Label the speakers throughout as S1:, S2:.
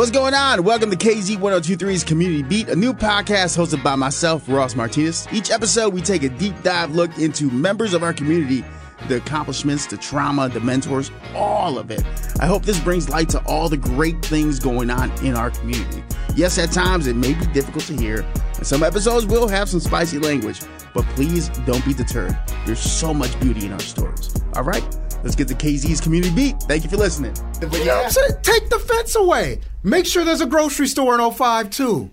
S1: What's going on? Welcome to KZ 1023's Community Beat, a new podcast hosted by myself, Ross Martinez. Each episode, we take a deep dive look into members of our community, the accomplishments, the trauma, the mentors, all of it. I hope this brings light to all the great things going on in our community. Yes, at times it may be difficult to hear, and some episodes will have some spicy language, but please don't be deterred. There's so much beauty in our stories. All right? Let's get to KZ's Community Beat. Thank you for listening.
S2: But you know what I'm saying? Take the fence away. Make sure there's a grocery store in 05 too.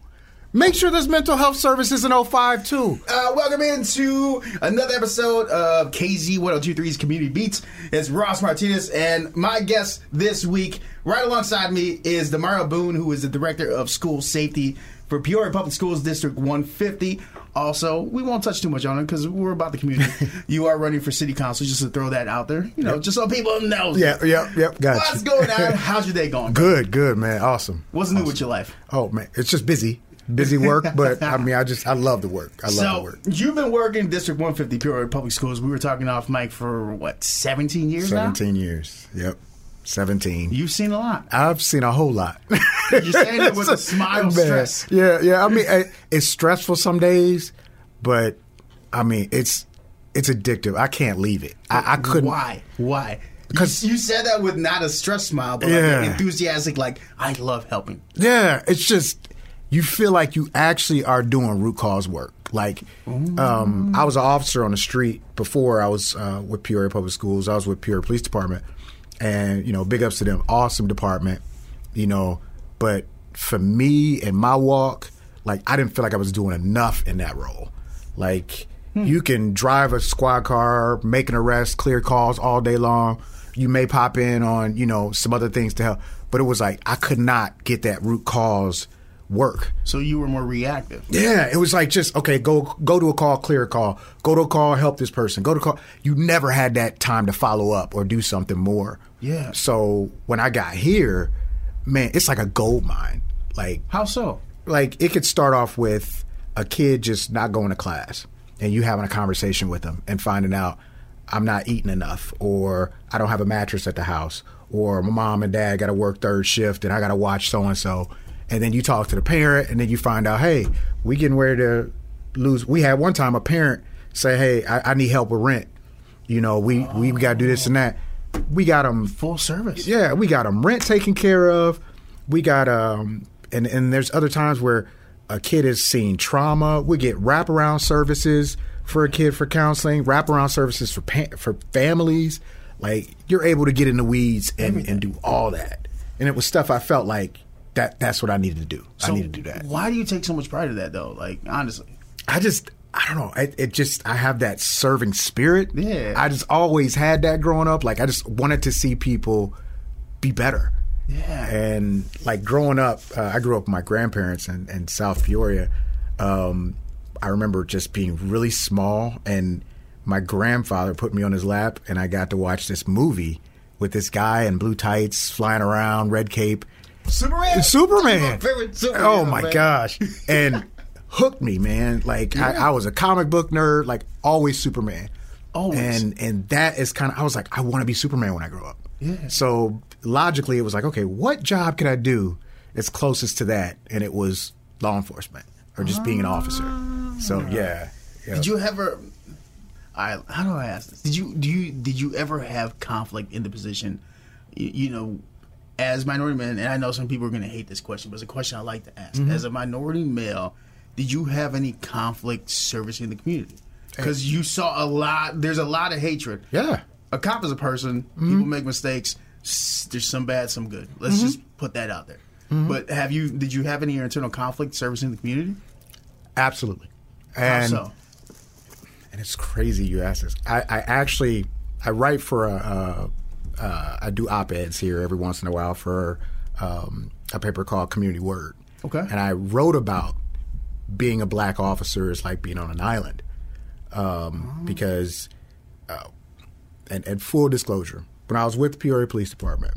S2: Make sure there's mental health services in 05 too.
S1: Uh, welcome into another episode of KZ 1023's Community Beats. It's Ross Martinez, and my guest this week, right alongside me, is Demario Boone, who is the Director of School Safety for Peoria Public Schools District 150. Also, we won't touch too much on it because we're about the community. you are running for city council, just to throw that out there. You know, just so people know.
S2: Yeah, yep, yep, got
S1: What's going on? How's your day going?
S2: Good, good, man. Awesome.
S1: What's new with your life?
S2: Oh man, it's just busy. Busy work, but I mean I just I love the work. I love the work.
S1: you've been working District 150 Peoria Public Schools. We were talking off mic for what 17 years now.
S2: Seventeen years. Yep. Seventeen.
S1: You've seen a lot.
S2: I've seen a whole lot.
S1: You're saying it with a smile,
S2: Man,
S1: stress.
S2: Yeah, yeah. I mean, I- it's stressful some days, but I mean, it's it's addictive. I can't leave it. I, I couldn't.
S1: Why? Why?
S2: 'Cause-
S1: you, you said that with not a stress smile, but like
S2: Yeah.
S1: an enthusiastic, like I love helping.
S2: Yeah, it's just you feel like you actually are doing root cause work. Like, um, I was an officer on the street before I was uh, with Peoria Public Schools. I was with Peoria Police Department, and you know, big ups to them. Awesome department, you know. But for me and my walk, like I didn't feel like I was doing enough in that role. Like, hmm. you can drive a squad car, make an arrest, clear calls all day long. You may pop in on, you know, some other things to help. But it was like I could not get that root cause work.
S1: So you were more reactive.
S2: Yeah, it was like just okay, go go to a call, clear a call, go to a call, help this person, go to call. You never had that time to follow up or do something more.
S1: Yeah.
S2: So when I got here, man, it's like a gold mine. Like
S1: How so?
S2: like it could start off with a kid just not going to class and you having a conversation with them and finding out I'm not eating enough or I don't have a mattress at the house or my mom and dad got to work third shift and I got to watch so and so and then you talk to the parent and then you find out hey we getting ready to lose we had one time a parent say hey I, I need help with rent you know we we got to do this and that we got them
S1: Full service.
S2: yeah, we got them rent taken care of. We got um, and and there's other times where a kid is seeing trauma. We get wraparound services for a kid for counseling, wraparound services for pa- for families. Like you're able to get in the weeds and, and do all that. And it was stuff I felt like that that's what I needed to do. I
S1: So
S2: needed to do that.
S1: Why do you take so much pride in that, though? Like honestly.
S2: I just I don't know. It, it just I have that serving spirit.
S1: Yeah.
S2: I just always had that growing up. Like I just wanted to see people be better.
S1: Yeah.
S2: And like growing up, uh, I grew up with my grandparents in, in South Peoria. Um, I remember just being really small, and my grandfather put me on his lap, and I got to watch this movie with this guy in blue tights flying around, red cape.
S1: Superman.
S2: Superman.
S1: Superman,
S2: oh my
S1: man.
S2: gosh. And hooked me, man. Like I, I was a comic book nerd, like always Superman.
S1: Always.
S2: And and that is kind of I was like, I want to be Superman when I grow up.
S1: Yeah.
S2: So logically it was like, okay, what job can I do that's closest to that? And it was law enforcement or just being an officer. So ah. yeah. yeah.
S1: Did you ever? I how do I ask this? Did you do you did you ever have conflict in the position? You, you know, as minority men, and I know some people are going to hate this question, but it's a question I like to ask.
S2: Mm-hmm.
S1: As a minority male, did you have any conflict servicing the community? Because you saw a lot. There's a lot of hatred.
S2: Yeah.
S1: A cop is a person.
S2: Mm-hmm.
S1: People make mistakes. There's some bad, some good. Let's just put that out there.
S2: Mm-hmm.
S1: But have you? Did you have any internal conflict servicing the community?
S2: Absolutely. And
S1: so?
S2: and it's crazy you ask this. I, I actually I write for a, a uh, I do op eds here every once in a while for um, a paper called Community Word.
S1: Okay.
S2: and I wrote about being a black officer is like being on an island um, because, uh, and, and full disclosure, when I was with the Peoria Police Department,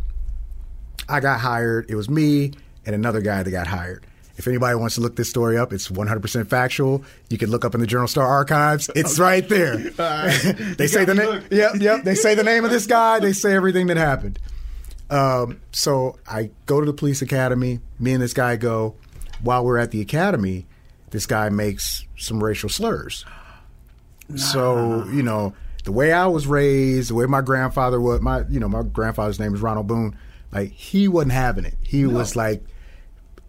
S2: I got hired. It was me and another guy that got hired. If anybody wants to look this story up, it's 100% factual. You can look up in the Journal Star archives. It's right there. they say the name. Yep, yep. They say the name of this guy. They say everything that happened. Um, so I go to the police academy. Me and this guy go. While we're at the academy, this guy makes some racial slurs. So you know the way I was raised, the way my grandfather was. My you know my grandfather's name is Ronald Boone. Like he wasn't having it. He was like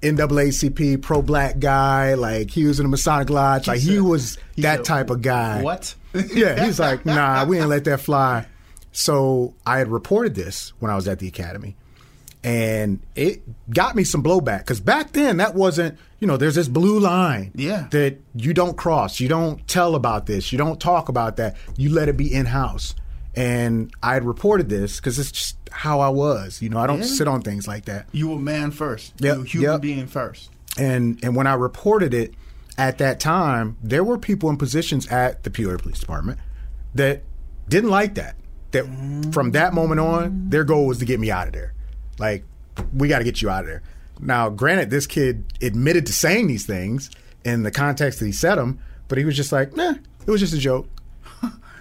S2: NAACP pro black guy. Like he was in the Masonic Lodge. Like he was that type of guy.
S1: What?
S2: yeah, he's like, nah, we didn't let that fly. So I had reported this when I was at the academy, and it got me some blowback because back then that wasn't, you know, there's this blue line
S1: Yeah.
S2: that you don't cross, you don't tell about this, you don't talk about that, you let it be in house. And I had reported this because it's just how I was, you know, I don't
S1: Yeah.
S2: sit on things like that.
S1: You were man first.
S2: Yep,
S1: You were human
S2: yep.
S1: being first.
S2: And and when I reported it at that time, there were people in positions at the Peoria Police Department that didn't like that. That from that moment on, their goal was to get me out of there. Like, we got to get you out of there. Now, granted, this kid admitted to saying these things in the context that he said them, but he was just like, nah, it was just a joke.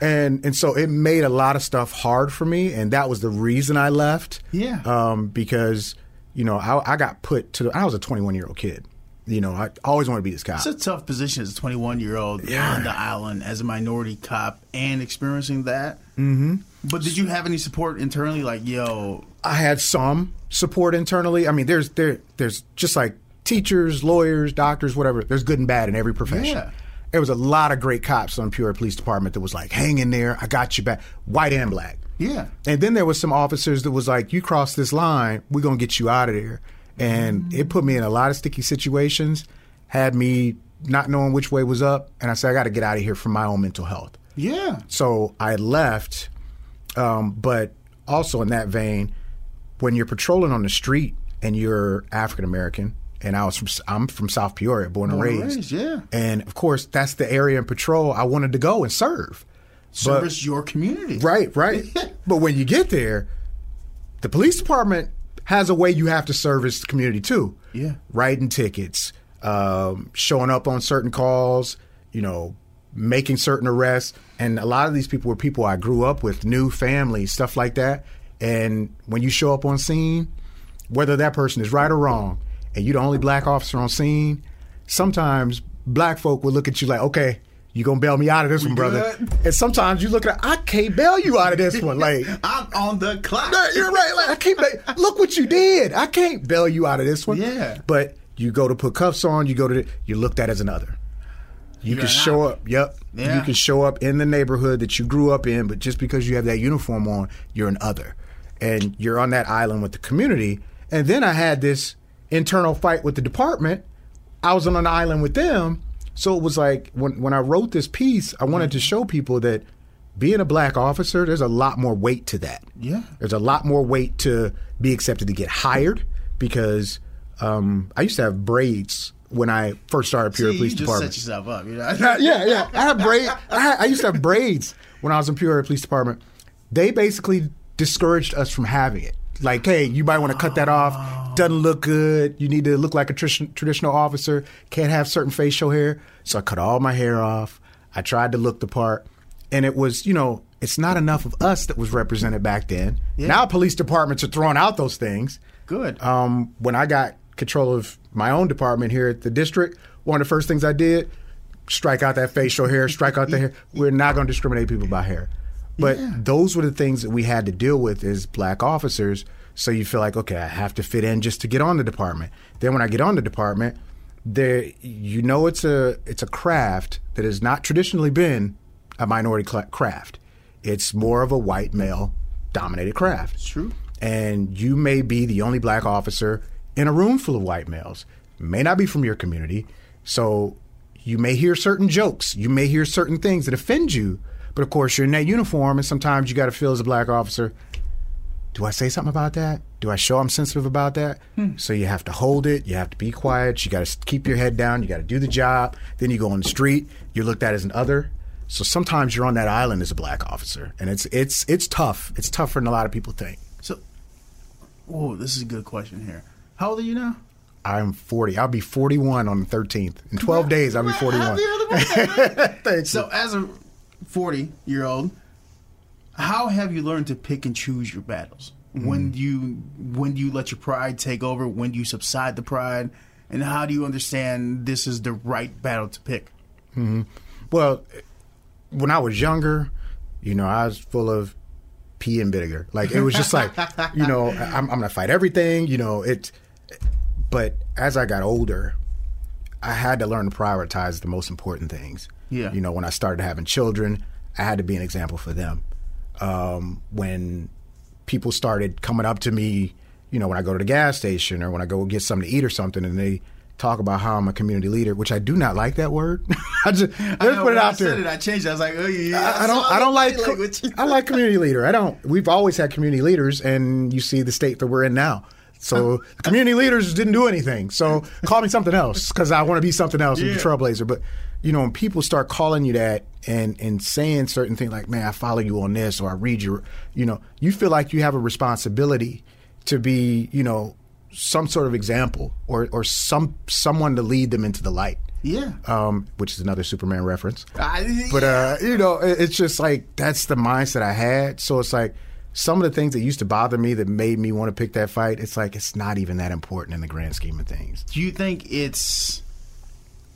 S2: And and so it made a lot of stuff hard for me, and that was the reason I left.
S1: Yeah.
S2: Um, because you know I, I got put to. The, I was a 21 year old kid. You know, I always wanted to be this cop.
S1: It's a tough position as a 21 year old
S2: Yeah.
S1: on the island as a minority cop and experiencing that. Mm-hmm. But did you have any support internally? Like, yo,
S2: I had some support internally. I mean, there's there there's just like teachers, lawyers, doctors, whatever. There's good and bad in every profession.
S1: Yeah.
S2: There was a lot of great cops on Peoria Police Department that was like, "Hang in there, I got you back," white and black.
S1: yeah.
S2: And then there was some officers that was like, "You cross this line, we're gonna get you out of there." And it put me in a lot of sticky situations. Had me not knowing which way was up, and I said, "I got to get out of here for my own mental health."
S1: Yeah.
S2: So I left, um, but also in that vein, when you're patrolling on the street and you're African American, and I was from I'm from South Peoria, born and
S1: Born and
S2: raised,
S1: raised, yeah.
S2: and of course that's the area in patrol I wanted to go and serve.
S1: Service your community.
S2: Right, right. but when you get there, the police department has a way you have to service the community too.
S1: Yeah.
S2: Writing tickets, um, showing up on certain calls, you know, making certain arrests. And a lot of these people were people I grew up with, new families, stuff like that. And when you show up on scene, whether that person is right or wrong, and you're the only black officer on scene, sometimes black folk will look at you like, okay, you gonna bail me out of this one, brother.
S1: good?
S2: And sometimes you look at, I can't bail you out of this one. Like,
S1: I'm on the clock.
S2: no, you're right. Like I can't. Bail, look what you did. I can't bail you out of this one.
S1: Yeah.
S2: But you go to put cuffs on. You go to. You're looked at as another. You
S1: You're
S2: can show up. Yep.
S1: Yeah.
S2: You can show up in the neighborhood that you grew up in, but just because you have that uniform on, you're an other, and you're on that island with the community. And then I had this internal fight with the department. I was on an island with them, so it was like when when I wrote this piece, I wanted to show people that being a black officer, there's a lot more weight to that.
S1: Yeah.
S2: There's a lot more weight to be accepted to get hired because um, I used to have braids when I first started
S1: See,
S2: Police
S1: you just
S2: Department.
S1: set yourself up. You know?
S2: yeah, yeah. I had braids. I, had, I used to have braids when I was in Peoria Police Department. They basically discouraged us from having it. Like, hey, you might want to cut that off. Doesn't look good. You need to look like a tradi- traditional officer. Can't have certain facial hair. So I cut all my hair off. I tried to look the part. And it was, you know, it's not enough of us that was represented back then. Now police departments are throwing out those things.
S1: Good.
S2: Um, when I got control of my own department here at the district, one of the first things I did, strike out that facial hair, strike out the hair. We're not going to discriminate people by hair. But those were the things that we had to deal with as black officers. So you feel like, okay, I have to fit in just to get on the department. Then when I get on the department, there you know it's a it's a craft that has not traditionally been a minority craft. It's more of a white male dominated craft. It's
S1: true.
S2: And you may be the only black officer in a room full of white males. May not be from your community. So you may hear certain jokes. You may hear certain things that offend you. But of course, you're in that uniform, and sometimes you got to feel as a black officer, do I say something about that? Do I show I'm sensitive about that? Hmm. So you have to hold it. You have to be quiet. You got to keep your head down. You got to do the job. Then you go on the street. You're looked at as an other. So sometimes you're on that island as a black officer, and it's it's it's tough. It's tougher than a lot of people think.
S1: So, oh, this is a good question here. How old are you now?
S2: I'm 40. I'll be 41 on the 13th. In 12 days, I'll be 41.
S1: Happy.
S2: Thanks.
S1: so, as a 40 year old, how have you learned to pick and choose your battles? Mm-hmm. When do you when do you let your pride take over? When do you subside the pride? And how do you understand this is the right battle to pick? Mm-hmm.
S2: Well, when I was younger, you know, I was full of pee and vinegar. Like it was just like, you know, I'm, I'm gonna fight everything. You know, it. But as I got older, I had to learn to prioritize the most important things.
S1: Yeah.
S2: You know, when I started having children, I had to be an example for them. Um, when people started coming up to me, you know, when I go to the gas station or when I go get something to eat or something, and they talk about how I'm a community leader, which I do not like that word. I just
S1: I know,
S2: put it
S1: when I
S2: out there.
S1: it, I changed. it. I was like, oh yeah.
S2: I, I don't. I don't
S1: the
S2: like. I like community leader. I don't. We've always had community leaders, and you see the state that we're in now. So community leaders didn't do anything. So call me something else because I want to be something else.
S1: Yeah.
S2: Yeah. trailblazer. But you know, when people start calling you that and and saying certain things like, "Man, I follow you on this," or "I read your," you know, you feel like you have a responsibility to be, you know, some sort of example or or some someone to lead them into the light.
S1: Yeah.
S2: Um, which is another Superman reference.
S1: I-
S2: But uh, you know, it- it's just like that's the mindset I had. So it's like some of the things that used to bother me that made me want to pick that fight. It's like it's not even that important in the grand scheme of things.
S1: do you think it's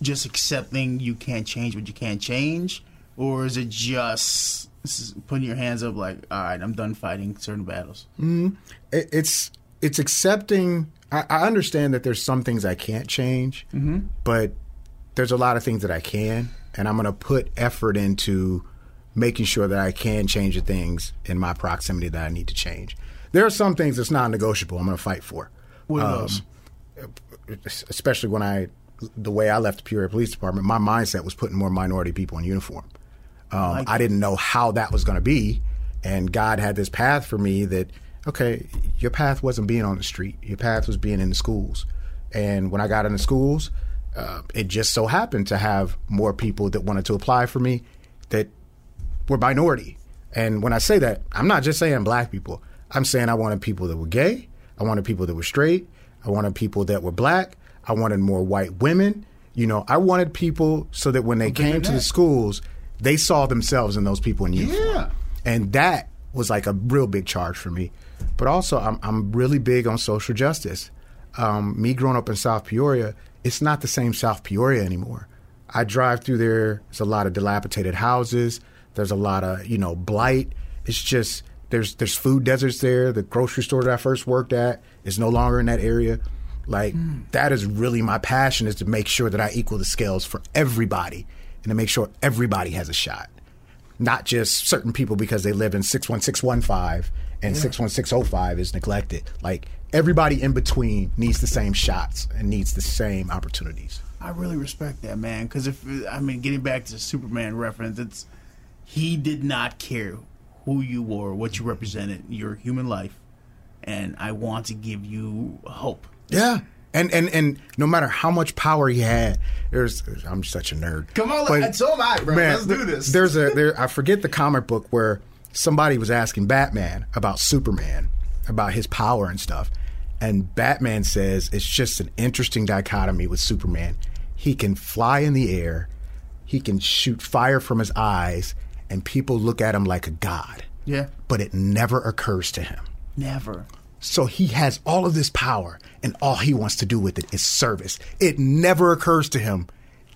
S1: just accepting you can't change what you can't change, or is it just putting your hands up like, all right, I'm done fighting certain battles? Mm-hmm.
S2: It, it's it's accepting. I, I understand that there's some things I can't change, mm-hmm. but there's a lot of things that I can, and I'm going to put effort into making sure that I can change the things in my proximity that I need to change. There are some things that's non-negotiable. I'm going to fight for.
S1: What um, those?
S2: especially when I, the way I left the Peoria Police Department, my mindset was putting more minority people in uniform. Um,
S1: like
S2: I didn't know how that was going to be, and God had this path for me that, okay, your path wasn't being on the street, your path was being in the schools. And when I got into schools, uh, it just so happened to have more people that wanted to apply for me that were minority. And when I say that, I'm not just saying black people. I'm saying I wanted people that were gay. I wanted people that were straight. I wanted people that were black. I wanted more white women. You know, I wanted people so that when they came to the schools, they saw themselves in those people in uniform.
S1: Yeah.
S2: And that was like a real big charge for me. But also, I'm, I'm really big on social justice. Um, me growing up in South Peoria, it's not the same South Peoria anymore. I drive through there. There's a lot of dilapidated houses. There's a lot of you know blight. It's just there's there's food deserts there. The grocery store that I first worked at is no longer in that area. Like hmm. that is really my passion is to make sure that I equal the scales for everybody and to make sure everybody has a shot not just certain people because they live in 61615 and 61605 is neglected. Like everybody in between needs the same shots and needs the same opportunities.
S1: I really respect that man because if I mean, getting back to the Superman reference, it's he did not care who you were, what you represented, your human life, and I want to give you hope.
S2: Yeah. And, and and no matter how much power he had, there's I'm such a nerd.
S1: Come on,
S2: But,
S1: so am I, bro.
S2: man,
S1: Let's do this.
S2: There's a there I forget the comic book where somebody was asking Batman about Superman, about his power and stuff. And Batman says it's just an interesting dichotomy with Superman. He can fly in the air, he can shoot fire from his eyes, and people look at him like a god.
S1: yeah,
S2: But it never occurs to him.
S1: never.
S2: So he has all of this power, and all he wants to do with it is service. It never occurs to him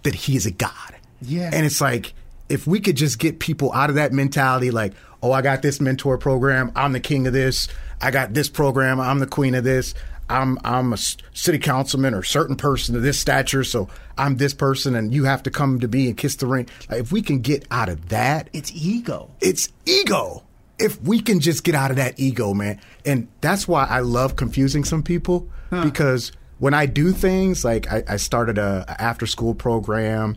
S2: that he is a god.
S1: Yeah.
S2: And it's like, if we could just get people out of that mentality, like, oh, I got this mentor program, I'm the king of this. I got this program, I'm the queen of this. I'm I'm a city councilman or certain person of this stature, so I'm this person, and you have to come to me and kiss the ring. Like, if we can get out of that,
S1: It's ego.
S2: it's ego. If we can just get out of that ego, man. And that's why I love confusing some people because when I do things like I, I started a, a after school program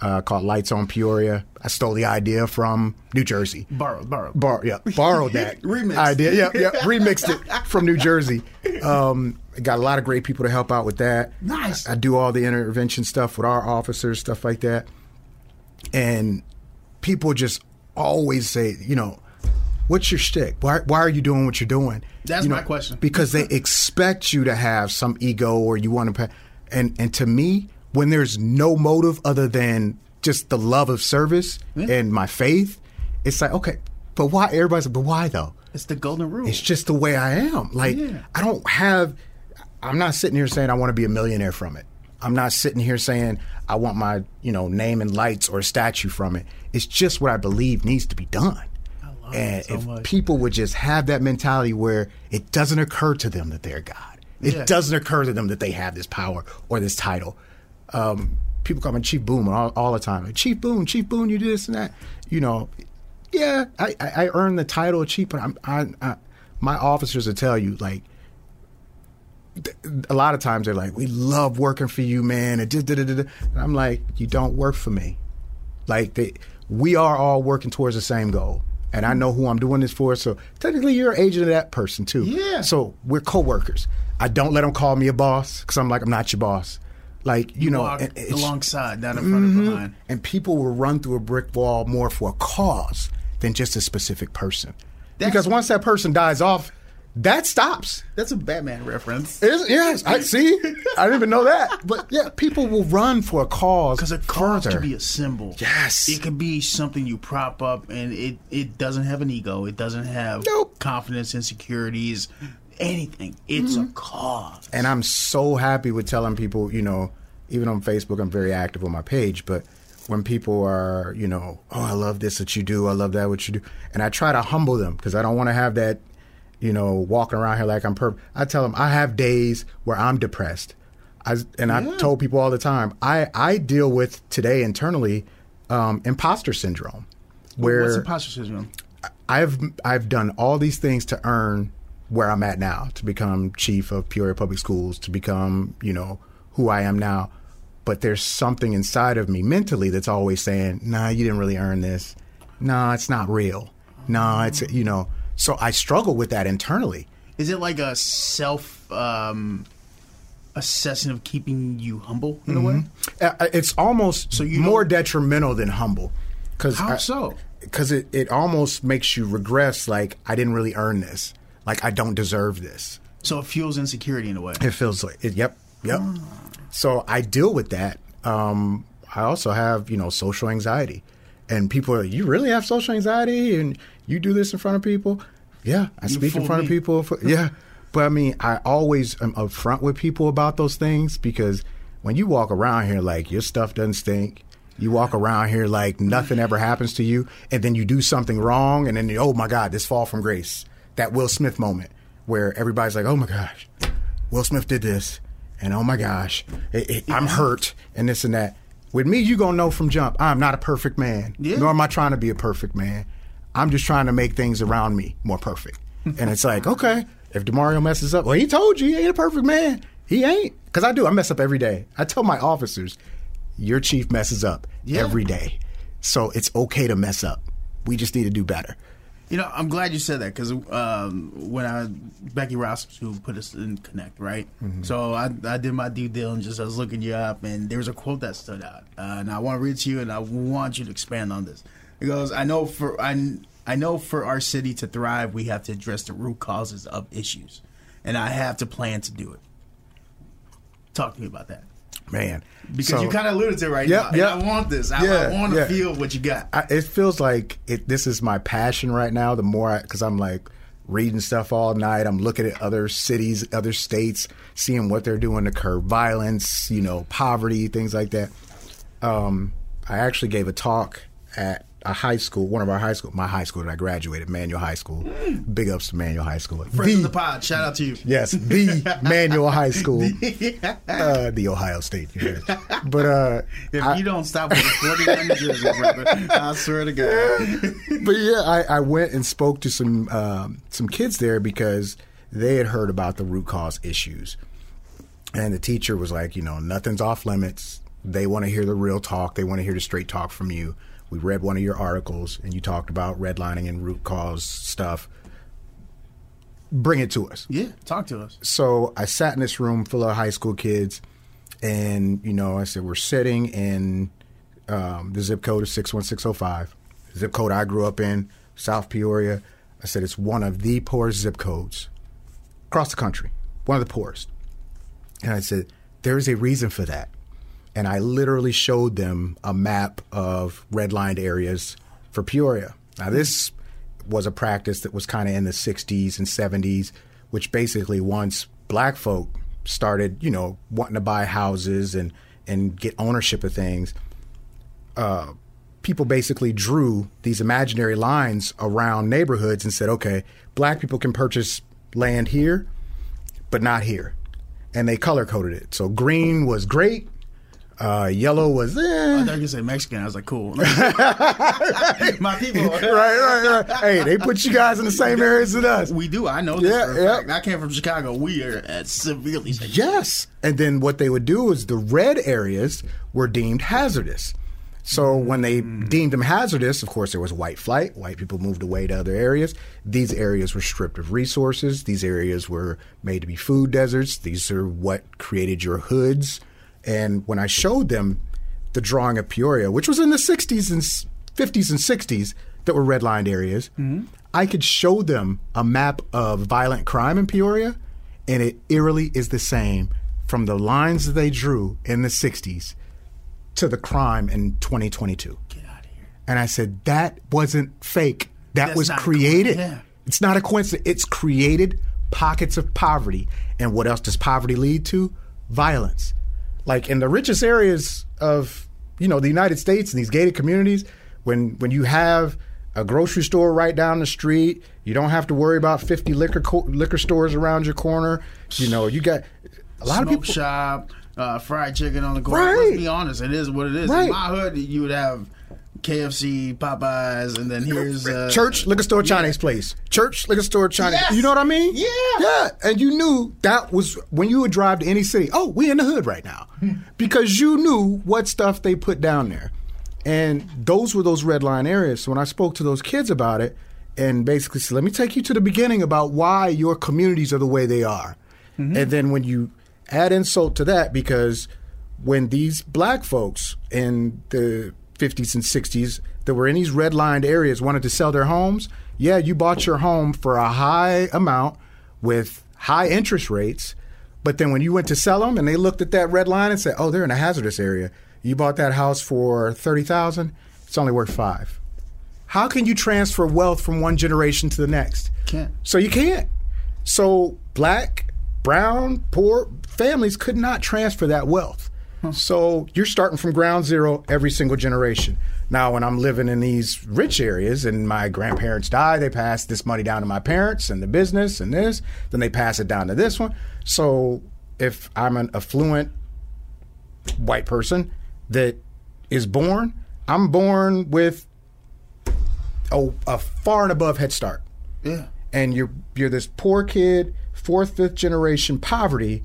S2: uh, called Lights on Peoria. I stole the idea from New Jersey.
S1: Borrowed, borrowed.
S2: Bar- yeah, borrowed that
S1: Remixed.
S2: idea. Yeah, yeah, remixed it from New Jersey. Um, got a lot of great people to help out with that.
S1: Nice.
S2: I, I do all the intervention stuff with our officers, stuff like that. And people just always say, you know, what's your shtick? Why, why are you doing what you're doing?
S1: That's
S2: You know,
S1: my question.
S2: Because they expect you to have some ego or you want to. And and to me, when there's no motive other than just the love of service
S1: Yeah.
S2: and my faith, it's like okay, but why? Everybody's like, but why though?
S1: It's the golden rule.
S2: It's just the way I am. Like
S1: Yeah.
S2: I don't have. I'm not sitting here saying I want to be a millionaire from it. I'm not sitting here saying I want my you know name and lights or statue from it. It's just what I believe needs to be done. And
S1: so
S2: if
S1: much.
S2: people would just have that mentality where it doesn't occur to them that they're God, it
S1: Yeah.
S2: doesn't occur to them that they have this power or this title. Um, people call me Chief Boone all, all the time. Chief Boone, Chief Boone, you do this and that. You know, yeah, I, I, I earned the title of chief, but I'm, I, I, my officers will tell you like. th- A lot of times they're like, "We love working for you, man." And, da- da- da- da- da." and I'm like, "You don't work for me. Like, they, we are all working towards the same goal, and I know who I'm doing this for. So technically, you're an agent of that person too.
S1: Yeah.
S2: So we're coworkers. I don't let them call me a boss because I'm like, I'm not your boss. Like, you, know, and it's-
S1: alongside, not in front of behind. Mm-hmm.
S2: and people will run through a brick wall more for a cause than just a specific person.
S1: That's-
S2: because once that person dies off, that stops.
S1: That's a Batman reference.
S2: Yes, I see. I didn't even know that. But yeah, people will run for a cause.
S1: Because a cause
S2: further.
S1: could be a symbol.
S2: Yes.
S1: It could be something you prop up and it, it doesn't have an ego. It doesn't have
S2: Nope.
S1: confidence, insecurities, anything. It's
S2: Mm-hmm.
S1: a cause.
S2: And I'm so happy with telling people, you know, even on Facebook, I'm very active on my page, but when people are, you know, oh, I love this that you do, I love that what you do, and I try to humble them because I don't want to have that, you know, walking around here like I'm perfect. I tell them I have days where I'm depressed. I, and I told people all the time, I, I deal with today internally um, imposter syndrome, where
S1: What's imposter syndrome?
S2: I've I've done all these things to earn where I'm at now, to become chief of Peoria Public Schools, to become, you know, who I am now. But there's something inside of me mentally that's always saying, "Nah, you didn't really earn this. Nah, it's not real. Nah, it's you know." So I struggle with that internally.
S1: Is it like a self um, assessment of keeping you humble in a way?
S2: Uh, It's almost
S1: So you
S2: more detrimental than humble. Cause
S1: How so?
S2: Because it, it almost makes you regress. Like I didn't really earn this. Like I don't deserve this.
S1: So it fuels insecurity in a way.
S2: It feels like it. Yep, yep. So I deal with that. Um, I also have you know social anxiety, and people are you really have social anxiety, and you do this in front of people. Yeah, I speak in front of people. For, yeah, but I mean, I always am upfront with people about those things because when you walk around here like your stuff doesn't stink. You walk around here like nothing ever happens to you, and then you do something wrong, and then oh my God, this fall from grace, that Will Smith moment where everybody's like, oh my gosh, Will Smith did this, and oh my gosh, it, it, I'm hurt, and this and that. With me, you gonna know from jump, I'm not a perfect man,
S1: Yeah.
S2: nor am I trying to be a perfect man. I'm just trying to make things around me more perfect. and it's like, okay, if Demario messes up, well, he told you he ain't a perfect man. He ain't, because I do. I mess up every day. I tell my officers, your chief messes up
S1: Yeah.
S2: every day, so it's okay to mess up. We just need to do better.
S1: You know, I'm glad you said that because um, when I Becky Ross who put us in Connect, right? So I, I did my due diligence. I was looking you up, and there was a quote that stood out, uh, and I want to read it to you, and I want you to expand on this. It goes, "I know for I, I know for our city to thrive, we have to address the root causes of issues, and I have to plan to do it." Talk to me about that
S2: Man,
S1: because
S2: So-
S1: you kind of alluded to it right
S2: Yep,
S1: now.
S2: yep.
S1: I want this. I,
S2: Yeah,
S1: I want to
S2: yeah.
S1: feel what you got.
S2: I, it feels like it, this is my passion right now. The more because I'm like reading stuff all night, I'm looking at other cities, other states, seeing what they're doing to curb violence, you know, poverty, things like that. Um, I actually gave a talk at a high school, one of our high school, my high school that I graduated, Manual High School. Big ups to Manual High School.
S1: Friends of
S2: The-
S1: the pod, shout out to you.
S2: Yes, the Manual High School, uh, the Ohio State. University. But uh,
S1: If
S2: I-
S1: you don't stop with the 49 jersey, brother, I swear to God.
S2: but yeah, I, I went and spoke to some um, some kids there because they had heard about the root cause issues, and the teacher was like, you know, nothing's off limits. They want to hear the real talk. They want to hear the straight talk from you. We read one of your articles, and you talked about redlining and root cause stuff. Bring it to us.
S1: Yeah, talk to us.
S2: So I sat in this room full of high school kids, and you know, I said we're sitting in um, the zip code is six one six zero five, zip code I grew up in, South Peoria. I said it's one of the poorest zip codes across the country, one of the poorest. And I said there is a reason for that, and I literally showed them a map of redlined areas for Peoria. Now this was a practice that was kind of in the 60s and 70s, which basically once black folk started, you know, wanting to buy houses and and get ownership of things, uh, people basically drew these imaginary lines around neighborhoods and said, okay, black people can purchase land here, but not here. And they color coded it. So green was great, uh, yellow was eh.
S1: I thought you said Mexican. I was like, cool. My people.
S2: right, right, right. Hey, they put you guys in the same areas as us.
S1: We do. I know this
S2: Yeah.
S1: I came from Chicago. We are at severely.
S2: Yes. And then what they would do is the red areas were deemed hazardous. So when they deemed them hazardous, of course, there was white flight. White people moved away to other areas. These areas were stripped of resources. These areas were made to be food deserts. These are what created your hoods. And when I showed them the drawing of Peoria, which was in the 60s and 50s and 60s that were redlined areas, mm-hmm. I could show them a map of violent crime in Peoria, and it eerily is the same from the lines that they drew in the 60s to the crime in 2022.
S1: Get out of here.
S2: And I said, that wasn't fake. That
S1: That's
S2: was created.
S1: Yeah.
S2: It's not a coincidence. It's created pockets of poverty. And what else does poverty lead to? Violence. Like in the richest areas of, you know, the United States and these gated communities, when when you have a grocery store right down the street, you don't have to worry about 50 liquor co- liquor stores around your corner. You know, you got a lot
S1: Smoke
S2: of people
S1: shop, uh, fried chicken on the corner.
S2: Right.
S1: Let's be honest. It is what it is.
S2: Right.
S1: In my hood, you would have KFC, Popeyes, and then here's uh,
S2: Church, liquor store, Chinese place. Church, liquor store, Chinese.
S1: Yes.
S2: You know what I mean?
S1: Yeah.
S2: Yeah. And you knew that was when you would drive to any city. Oh, we in the hood right now, because you knew what stuff they put down there, and those were those red line areas. So when I spoke to those kids about it, and basically said, "Let me take you to the beginning about why your communities are the way they are," and then when you add insult to that, because when these black folks and the 50s and 60s that were in these redlined areas wanted to sell their homes, yeah, you bought your home for a high amount with high interest rates. But then when you went to sell them and they looked at that red line and said, "Oh, they're in a hazardous area. You bought that house for 30,000, it's only worth 5." How can you transfer wealth from one generation to the next?
S1: Can't.
S2: So you can't. So black, brown, poor families could not transfer that wealth. So you're starting from ground zero every single generation. Now, when I'm living in these rich areas and my grandparents die, they pass this money down to my parents and the business and this, then they pass it down to this one. So if I'm an affluent white person that is born, I'm born with a, a far and above head start
S1: Yeah.
S2: and you're you're this poor kid, fourth, fifth generation poverty,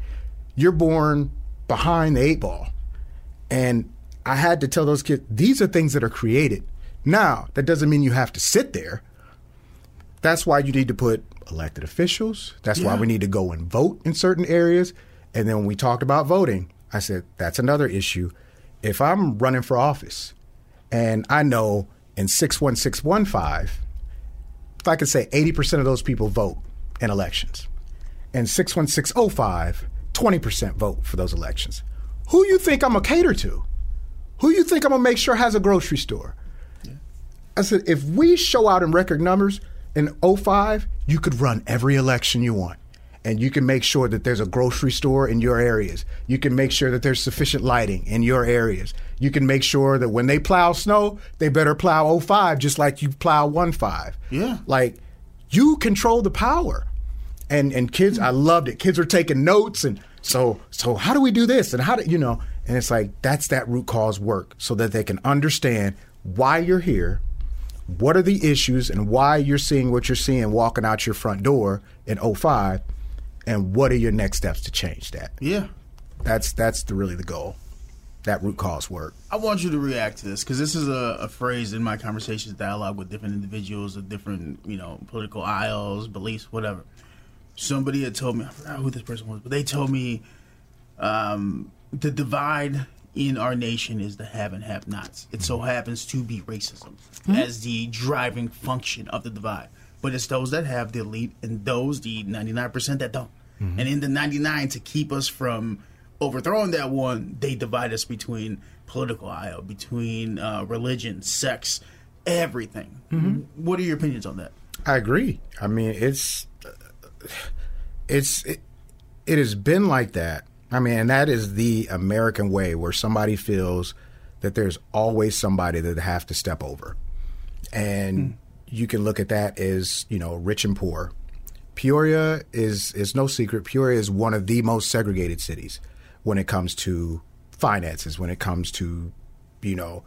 S2: you're born behind the eight ball. And I had to tell those kids, these are things that are created. Now, that doesn't mean you have to sit there. That's why you need to put elected officials. That's why we need to go and vote in certain areas. And then when we talked about voting, I said, that's another issue. If I'm running for office and I know in 61615, if I could say 80% of those people vote in elections, and 61605, 20% vote for those elections. Who you think I'm gonna cater to? Who you think I'm gonna make sure has a grocery store? I said, if we show out in record numbers in 05, you could run every election you want. And you can make sure that there's a grocery store in your areas. You can make sure that there's sufficient lighting in your areas. You can make sure that when they plow snow, they better plow 05 just like you plow 15.
S1: Yeah.
S2: Like you control the power. And and kids, I loved it. Kids were taking notes and so so how do we do this and how do you know? And it's like that's that root cause work so that they can understand why you're here, what are the issues and why you're seeing what you're seeing walking out your front door in 05 and what are your next steps to change that.
S1: Yeah.
S2: That's that's the, really the goal. That root cause work.
S1: I want you to react to this because this is a, a phrase in my conversations, dialogue with different individuals of different, you know, political aisles, beliefs, whatever. Somebody had told me, I forgot who this person was, but they told me um, the divide in our nation is the have and have nots. It so happens to be racism as the driving function of the divide. But it's those that have the elite and those, the 99% that don't. And in the 99, to keep us from overthrowing that one, they divide us between political aisle, between uh, religion, sex, everything. What are your opinions on that?
S2: I agree. I mean, it's it's it, it has been like that. I mean, and that is the American way, where somebody feels that there's always somebody that they have to step over, and mm. you can look at that as you know, rich and poor. Peoria is is no secret. Peoria is one of the most segregated cities when it comes to finances, when it comes to you know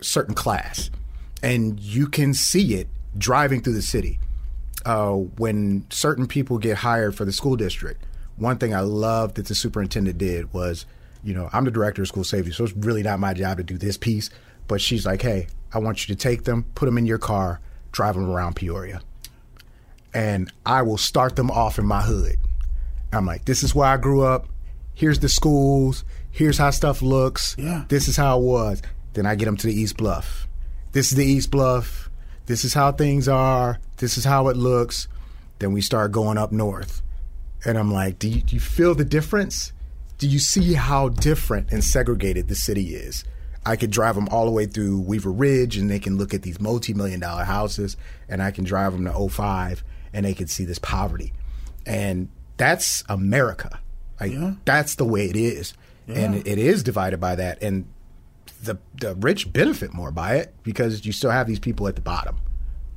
S2: certain class, and you can see it driving through the city. Uh, when certain people get hired for the school district, one thing I love that the superintendent did was, you know, I'm the director of school safety, so it's really not my job to do this piece. But she's like, hey, I want you to take them, put them in your car, drive them around Peoria. And I will start them off in my hood. I'm like, this is where I grew up. Here's the schools. Here's how stuff looks.
S1: Yeah.
S2: This is how it was. Then I get them to the East Bluff. This is the East Bluff. This is how things are. This is how it looks. Then we start going up north. And I'm like, do you, do you feel the difference? Do you see how different and segregated the city is? I could drive them all the way through Weaver Ridge and they can look at these multi million dollar houses, and I can drive them to 05 and they can see this poverty. And that's America. Like, yeah. That's the way it is. Yeah. And it is divided by that. And the, the rich benefit more by it because you still have these people at the bottom,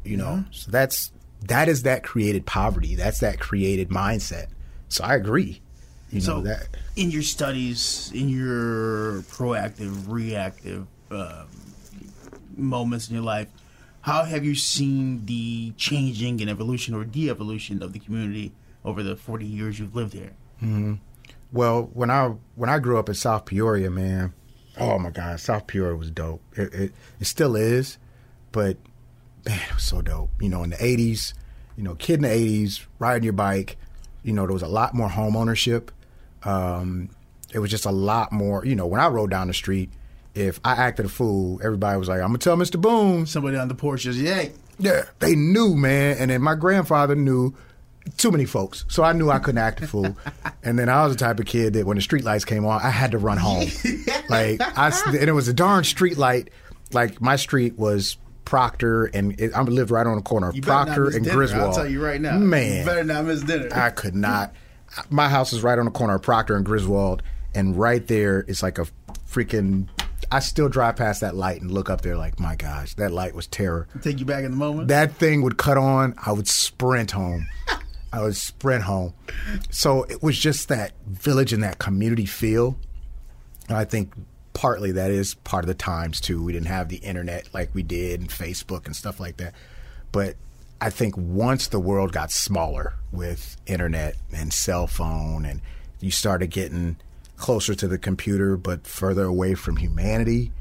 S2: you know? So that's that is that created poverty. That's that created mindset. So I agree. You so know that
S1: in your studies, in your proactive, reactive uh, moments in your life, how have you seen the changing and evolution or de-evolution of the community over the forty years you've lived here?
S2: Mm-hmm. Well, when I when I grew up in South Peoria, man, oh my God, South Peoria was dope. It, it, it still is, but man, it was so dope. You know, in the 80s, you know, kid in the 80s, riding your bike, you know, there was a lot more home ownership. Um, it was just a lot more, you know, when I rode down the street, if I acted a fool, everybody was like, I'm to tell Mr. Boone.
S1: Somebody on the porch is, yay.
S2: Yeah, they knew, man. And then my grandfather knew too many folks. So I knew I couldn't act a fool. and then I was the type of kid that when the street lights came on, I had to run home. like I, and it was a darn street light. Like my street was Proctor, and it, I lived right on the corner of Proctor and
S1: dinner.
S2: Griswold.
S1: I'll tell you right now,
S2: man,
S1: you better not miss dinner.
S2: I could not. My house is right on the corner of Proctor and Griswold, and right there is like a freaking. I still drive past that light and look up there like, my gosh, that light was terror.
S1: Take you back in the moment.
S2: That thing would cut on. I would sprint home. I would sprint home. So it was just that village and that community feel. And I think partly that is part of the times too. We didn't have the internet like we did and Facebook and stuff like that. But I think once the world got smaller with internet and cell phone and you started getting closer to the computer but further away from humanity,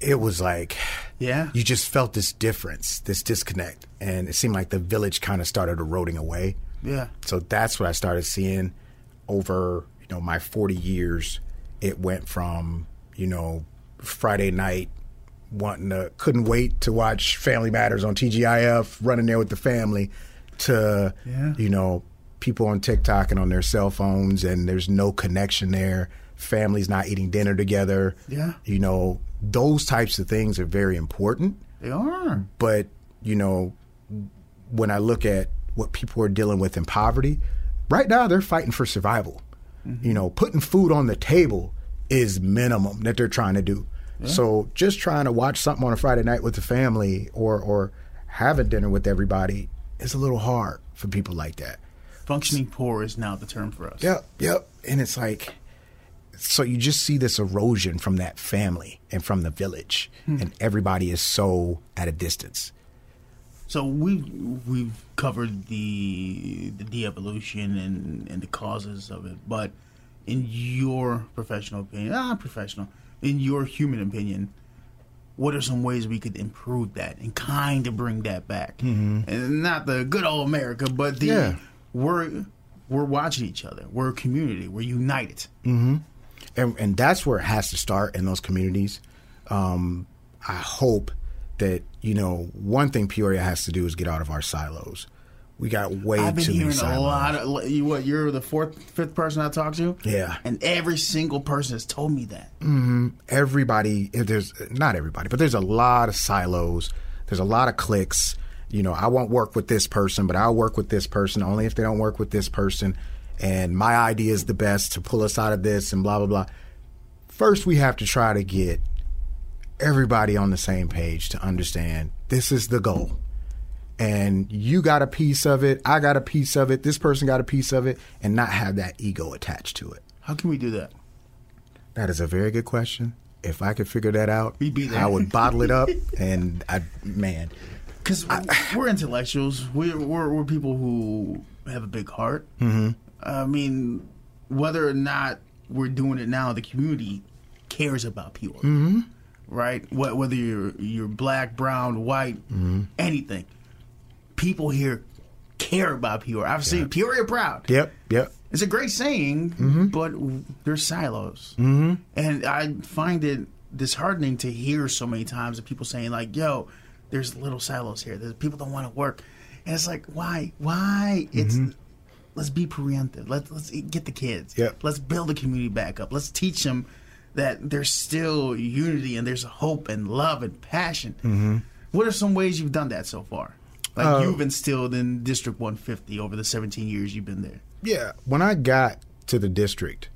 S2: it was like
S1: yeah,
S2: you just felt this difference, this disconnect, and it seemed like the village kind of started eroding away.
S1: Yeah.
S2: So that's what I started seeing over, you know, my 40 years. It went from you know, Friday night wanting to couldn't wait to watch Family Matters on TGIF, running there with the family, to yeah. you know people on TikTok and on their cell phones, and there's no connection there. Families not eating dinner together.
S1: Yeah,
S2: you know those types of things are very important.
S1: They are,
S2: but you know when I look at what people are dealing with in poverty, right now they're fighting for survival. Mm-hmm. You know, putting food on the table is minimum that they're trying to do. Yeah. So just trying to watch something on a Friday night with the family or or having dinner with everybody is a little hard for people like that.
S1: Functioning poor is now the term for us.
S2: Yep, yep. And it's like so you just see this erosion from that family and from the village hmm. and everybody is so at a distance.
S1: So we we've covered the the de-evolution and, and the causes of it, but in your professional opinion, ah, professional, in your human opinion, what are some ways we could improve that and kind of bring that back?
S2: Mm-hmm.
S1: And not the good old America, but the yeah. we're we're watching each other. We're a community. We're united.
S2: Mm-hmm. And, and that's where it has to start in those communities. Um, I hope that you know one thing Peoria has to do is get out of our silos. We got way
S1: I've been
S2: too
S1: hearing
S2: many
S1: a lot of you. What you're the fourth, fifth person I talked to.
S2: Yeah,
S1: and every single person has told me that.
S2: Mm-hmm. Everybody, there's not everybody, but there's a lot of silos. There's a lot of cliques, you know, I won't work with this person, but I'll work with this person only if they don't work with this person. And my idea is the best to pull us out of this and blah, blah, blah. First, we have to try to get everybody on the same page to understand this is the goal. And you got a piece of it, I got a piece of it, this person got a piece of it, and not have that ego attached to it.
S1: How can we do that?
S2: That is a very good question. If I could figure that out,
S1: We'd be there.
S2: I would bottle it up and I man.
S1: Because we're intellectuals. We're, we're we're people who have a big heart. Mm-hmm. I mean, whether or not we're doing it now, the community cares about people. mm-hmm. Right? Whether you're you're black, brown, white,
S2: Mm-hmm.
S1: anything, people here care about Peoria. I've seen Peoria proud.
S2: Yep, yep.
S1: It's a great saying,
S2: Mm-hmm.
S1: but there's silos, mm-hmm. and I find it disheartening to hear so many times of people saying like, "Yo, there's little silos here. There's people don't want to work," and it's like, why? Why? It's let's be preemptive. Let's let's get the kids.
S2: Mm-hmm. Yep.
S1: Let's build the community back up. Let's teach them that there's still unity and there's hope and love and passion.
S2: Mm-hmm.
S1: What are some ways you've done that so far? Like
S2: Uh,
S1: you've instilled in District 150 over the 17 years you've been there.
S2: Yeah, when I got to the district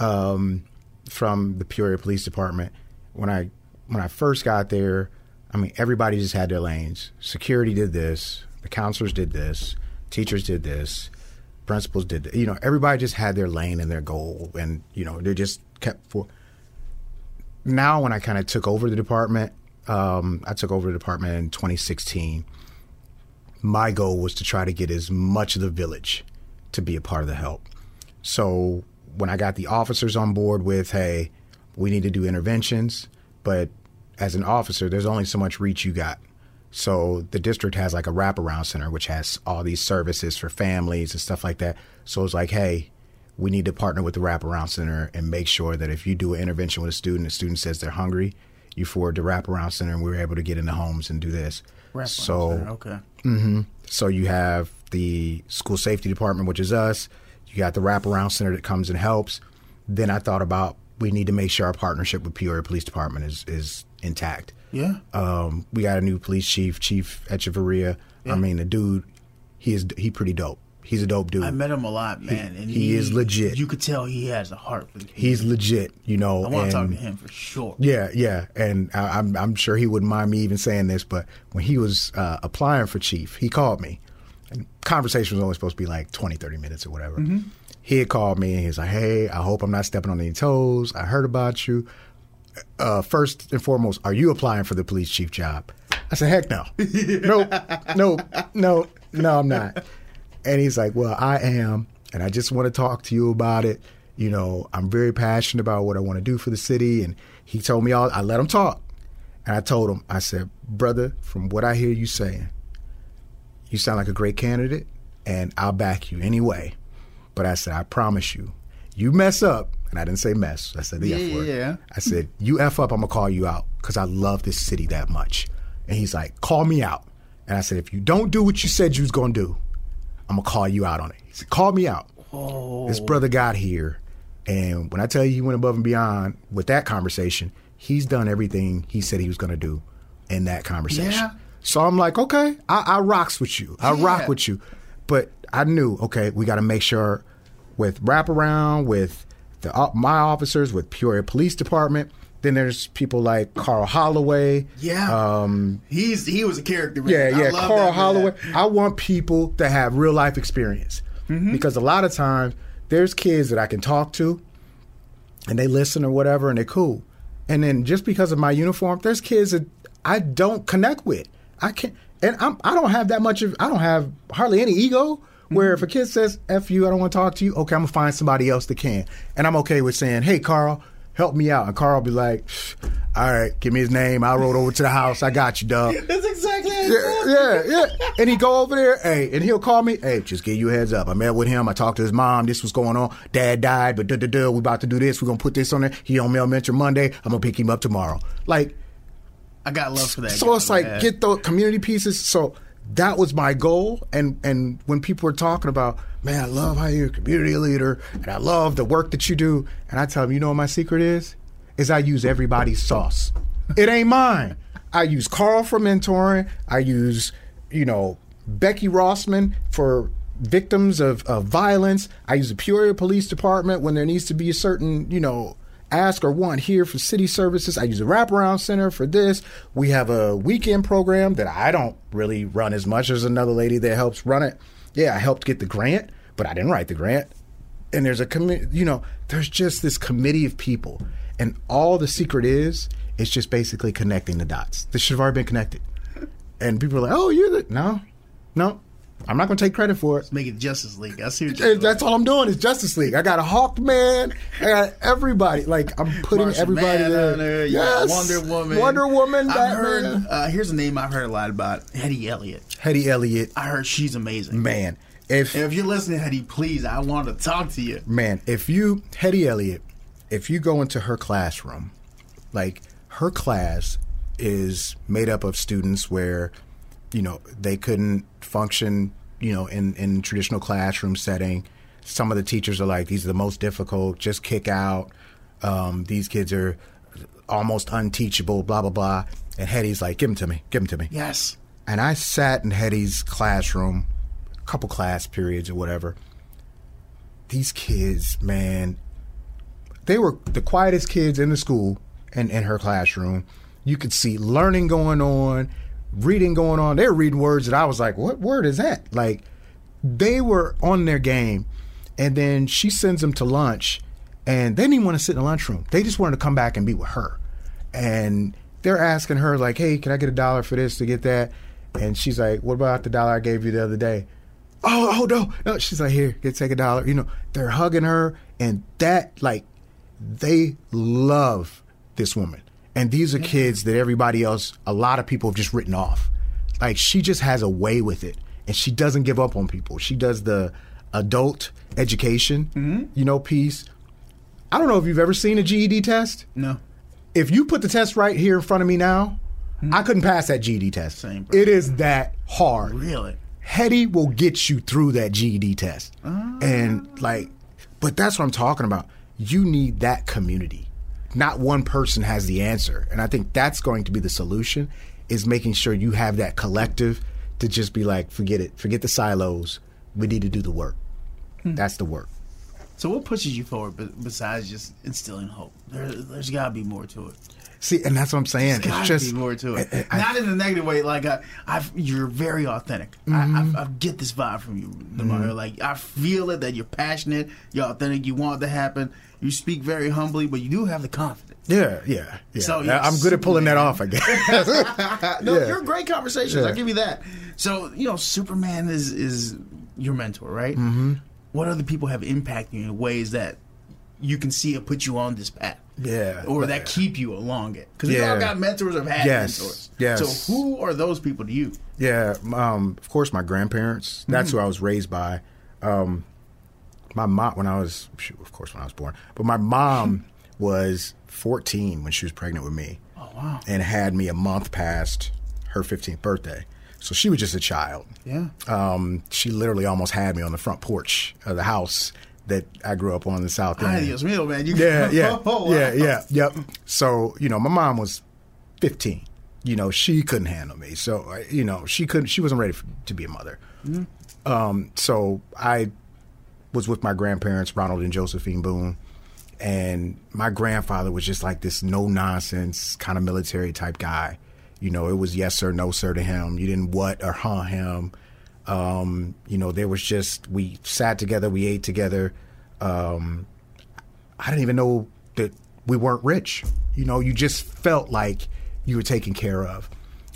S2: um, from the Peoria Police Department, when I when I first got there, I mean everybody just had their lanes. Security did this, the counselors did this, teachers did this, principals did. th- You know, everybody just had their lane and their goal, and you know they just kept for. Now, when I kind of took over the department, um, I took over the department in 2016 my goal was to try to get as much of the village to be a part of the help. So when I got the officers on board with, hey, we need to do interventions, but as an officer, there's only so much reach you got. So the district has like a wraparound center, which has all these services for families and stuff like that. So it's like, hey, we need to partner with the wraparound center and make sure that if you do an intervention with a student, the student says they're hungry, you forward the wraparound center, and we're able to get into homes and do this.
S1: Wraparound
S2: so
S1: center, okay.
S2: hmm So you have the school safety department, which is us. You got the wraparound center that comes and helps. Then I thought about we need to make sure our partnership with Peoria Police Department is is intact.
S1: Yeah.
S2: Um, we got a new police chief, Chief Echevarria. I mean, the dude, he is he pretty dope. He's a dope dude.
S1: I met him a lot, man, and
S2: he is legit.
S1: You could tell he has a heart for the.
S2: He's legit, you know.
S1: I want to talk to him for sure.
S2: Yeah, yeah, and I, I'm I'm sure he wouldn't mind me even saying this, but when he was uh, applying for chief, he called me. And conversation was only supposed to be like 20, 30 minutes or whatever. He had called me and he's like, "Hey, I hope I'm not stepping on any toes. I heard about you. Uh, first and foremost, are you applying for the police chief job?" I said, "Heck no, nope, nope, no, no, I'm not." And he's like, Well, I am, and I just want to talk to you about it. You know, I'm very passionate about what I want to do for the city. And he told me all, I let him talk. And I told him, I said, Brother, from what I hear you saying, you sound like a great candidate, and I'll back you anyway. But I said, I promise you, you mess up, and I didn't say mess, I said the F
S1: Yeah,
S2: word.
S1: yeah.
S2: I said, You F up, I'm going to call you out because I love this city that much. And he's like, Call me out. And I said, If you don't do what you said you was going to do, I'm to call you out on it. He said, Call me out. This brother got here. And when I tell you he went above and beyond with that conversation, he's done everything he said he was to do in that conversation.
S1: Yeah.
S2: So I'm like, okay, I, I rocks with you. I
S1: Yeah.
S2: rock with you. But I knew, okay, we got to make sure with wraparound, with the uh, my officers, with Peoria Police Department. Then there's people like Carl Holloway.
S1: Yeah.
S2: Um,
S1: He's he was a character. Man.
S2: yeah, yeah. Carl
S1: that man.
S2: Holloway. I want people to have real life experience
S1: Mm-hmm.
S2: because a lot of times there's kids that I can talk to and they listen or whatever and they're cool. And then just because of my uniform, there's kids that I don't connect with. I can't, and I'm, I don't have that much of, I don't have hardly any ego. Where if a kid says "f you," I don't want to talk to you. Okay, I'm gonna find somebody else that can, and I'm okay with saying, "Hey, Carl, help me out." And Carl be like, "All right, give me his name. I rode over to the house. I got you, dog."
S1: That's exactly.
S2: yeah, yeah, yeah. And he go over there, hey, and he'll call me, hey, just give you a heads up. I met with him. I talked to his mom. This was going on. Dad died, but duh, duh, duh, we about to do this. We're gonna put this on there. He on male mentor Monday. I'm gonna pick him up tomorrow. Like,
S1: I got love for that.
S2: so it's like get the community pieces. So that was my goal. And and when people were talking about, man, I love how you're a community leader, and I love the work that you do, and I tell them, you know what my secret is? Is I use everybody's sauce. it ain't mine. I use Carl for mentoring. I use you know, Becky Rossman for victims of, of violence. I use the Peoria Police Department when there needs to be a certain, you know, ask or want here for city services. I use a wraparound center for this. We have a weekend program that I don't really run as much as another lady that helps run it. Yeah, I helped get the grant, but I didn't write the grant. And there's a committee, you know, there's just this committee of people. And all the secret is, it's just basically connecting the dots. This should have already been connected. And people are like, oh, you're the. No, no, I'm not going to take credit for it.
S1: Make it Justice League. I see what you're
S2: And That's all I'm doing is Justice League. I got a Hawkman. I got everybody. Like I'm putting
S1: Martian
S2: everybody
S1: Man
S2: there.
S1: there.
S2: Yes.
S1: Wonder Woman.
S2: Wonder Woman.
S1: I've heard. Uh, here's a name I've heard a lot about. Hetty Elliott.
S2: Hetty Elliott.
S1: I heard she's amazing.
S2: Man, if
S1: And if you're listening, Hetty, please, I want to talk to you.
S2: man, if you Hetty Elliott, if you go into her classroom, like her class is made up of students where, you know, they couldn't function, you know, in in traditional classroom setting. Some of the teachers are like, these are the most difficult. Just kick out. Um, these kids are almost unteachable. Blah blah blah. And Hetty's like, give them to me. Give them to me.
S1: Yes.
S2: And I sat in Hetty's classroom, a couple class periods or whatever. These kids, man, they were the quietest kids in the school and in her classroom. You could see learning going on, reading going on. They were reading words that I was like, what word is that? Like, they were on their game. And then she sends them to lunch, and they didn't want to sit in the lunchroom. They just wanted to come back and be with her. And they're asking her, like, hey, can I get a dollar for this to get that? And she's like, what about the dollar I gave you the other day? Oh, oh no, no. She's like, here, get take a dollar. You know, they're hugging her, and that like they love this woman. And these are kids that everybody else, a lot of people have just written off. Like she just has a way with it, and she doesn't give up on people. She does the adult education, mm-hmm. you know, piece. I don't know if you've ever seen a GED test.
S1: No.
S2: If you put the test right here in front of me now, mm-hmm. I couldn't pass that GED test.
S1: Same, bro.
S2: it is that hard.
S1: Really?
S2: Hetty will get you through that GED test. Ah. And like, but that's what I'm talking about. You need that community. Not one person has the answer. And I think that's going to be the solution is making sure you have that collective to just be like, forget it, forget the silos. We need to do the work. That's the work.
S1: So what pushes you forward be- besides just instilling hope? There, there's got to be more to it.
S2: See, and that's what I'm saying.
S1: There's got
S2: It's
S1: to
S2: just
S1: be more to it.
S2: I- I-
S1: Not in a negative way. Like I, I've, you're very authentic.
S2: Mm-hmm.
S1: I, I, get this vibe from you, Demario. Like I feel it that you're passionate, you're authentic, you want it to happen. You speak very humbly, but you do have the confidence.
S2: yeah, yeah, yeah.
S1: So
S2: I'm good at pulling that off, I guess.
S1: no,
S2: Yeah.
S1: you're great conversations.
S2: Yeah.
S1: I'll give you that. So you know, Superman is is your mentor, right? Mm-hmm. What other people have impacted you in ways that you can see it put you on this path?
S2: Yeah.
S1: or that keep you along it. Because we all got mentors or had
S2: Yes.
S1: mentors.
S2: Yes.
S1: So who are those people to you?
S2: Yeah, um, of course, my grandparents. That's who I was raised by. Um, my mom, when I was, shoot, of course, when I was born, but my mom was 14 when she was pregnant with me.
S1: Oh wow.
S2: And had me a month past her 15th birthday. So she was just a child.
S1: Yeah.
S2: Um, she literally almost had me on the front porch of the house that I grew up on in the South
S1: Ay,
S2: End.
S1: Dios mío, man. You,
S2: Yeah, yeah,
S1: Oh, wow.
S2: yeah, yeah, yep. So you know, my mom was fifteen. You know, she couldn't handle me. So you know, she couldn't. She wasn't ready f to be a mother. Um, so I was with my grandparents, Ronald and Josephine Boone, and my grandfather was just like this no nonsense kind of military type guy. You know, it was yes sir, no sir to him. You didn't what or huh him. Um, you know, there was just we sat together, we ate together. Um, I didn't even know that we weren't rich. You know, you just felt like you were taken care of.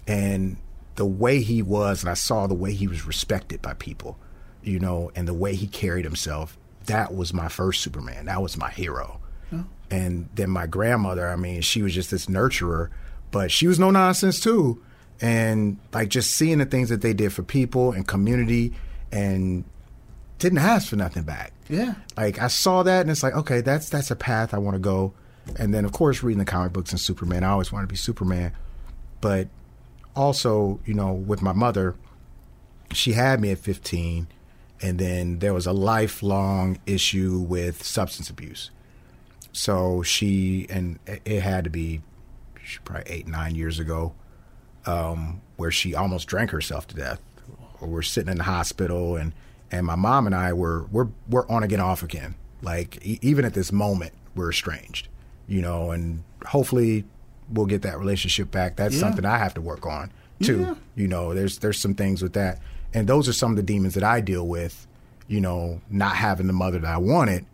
S2: And the way he was, and I saw the way he was respected by people, you know, and the way he carried himself, that was my first Superman. That was my hero. Oh. And then my grandmother, I mean, she was just this nurturer, but she was no nonsense too. And like just seeing the things that they did for people and community and didn't ask for nothing back.
S1: Yeah.
S2: Like I saw that and it's like, okay, that's that's a path I want to go. And then of course reading the comic books and Superman, I always wanted to be Superman. But also, you know, with my mother, she had me at 15 and then there was a lifelong issue with substance abuse. So she and it- had to be probably 8 9 years ago. um, where she almost drank herself to death. Or we're sitting in the hospital, and and my mom and I were we're we're on again, off again. Like e- even at this moment, we're estranged, you know, and hopefully we'll get that relationship back. That's
S1: Yeah.
S2: something I have to work on too.
S1: Yeah.
S2: You know, there's there's some things with that, and those are some of the demons that I deal with. You know, not having the mother that I wanted,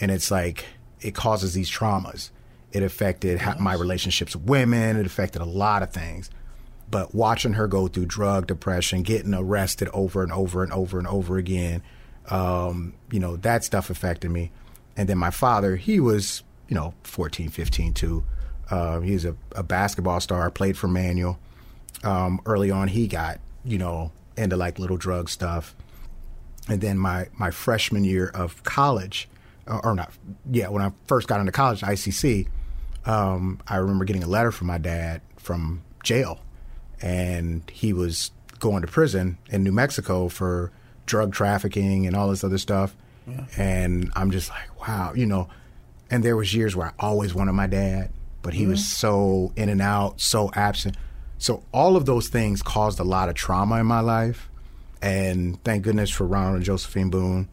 S2: and it's like it causes these traumas. It affected ha- my relationships with women. It affected a lot of things. But watching her go through drug depression, getting arrested over and over and over and over again, um, you know, that stuff affected me. And then my father, he was, you know, 14, 15 too. Uh, he was a, a basketball star, played for Manual. Um, early on, he got, you know, into like little drug stuff. And then my, my freshman year of college, or, or not, yeah, when I first got into college, ICC, um, I remember getting a letter from my dad from jail, and he was going to prison in New Mexico for drug trafficking and all this other stuff. And I'm just like, wow, you know. And there was years where I always wanted my dad, but he was so in and out, so absent. So all of those things caused a lot of trauma in my life. And thank goodness for Ronald and Josephine Boone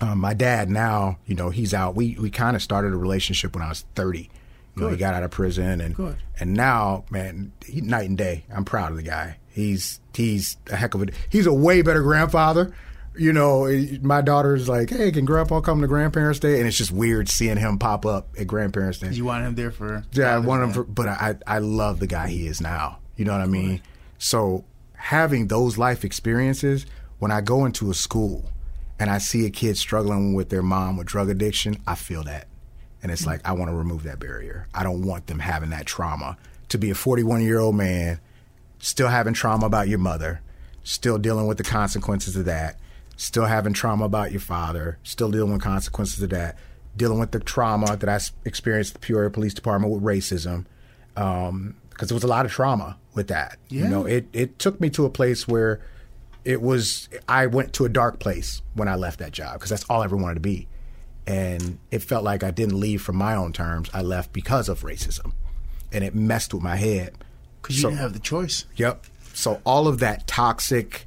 S2: um, my dad now, you know, he's out. We we kind of started a relationship when I was thirty. You know, he got out of prison, and
S1: Good.
S2: and now, man, he, night and day. I'm proud of the guy. He's he's a heck of a. He's a way better grandfather. You know, my daughter's like, "Hey, can Grandpa come to Grandparents' Day?" And it's just weird seeing him pop up at Grandparents' Day.
S1: You want him there for?
S2: Yeah, I want him for, but I I love the guy he is now. You know what I mean? So having those life experiences, when I go into a school and I see a kid struggling with their mom with drug addiction, I feel that. And it's hmm. like I want to remove that barrier. I don't want them having that trauma. To be a 41 year old man, still having trauma about your mother, still dealing with the consequences of that, still having trauma about your father, still dealing with consequences of that, dealing with the trauma that I experienced at the Peoria Police Department with racism, um, because there was a lot of trauma with that.
S1: Yeah.
S2: You know, it it took me to a place where it was I went to a dark place when I left that job because that's all I ever wanted to be. And it felt like I didn't leave from my own terms. I left because of racism. And it messed with my head.
S1: Because you
S2: So-
S1: didn't have the choice.
S2: Yep. So all of that toxic,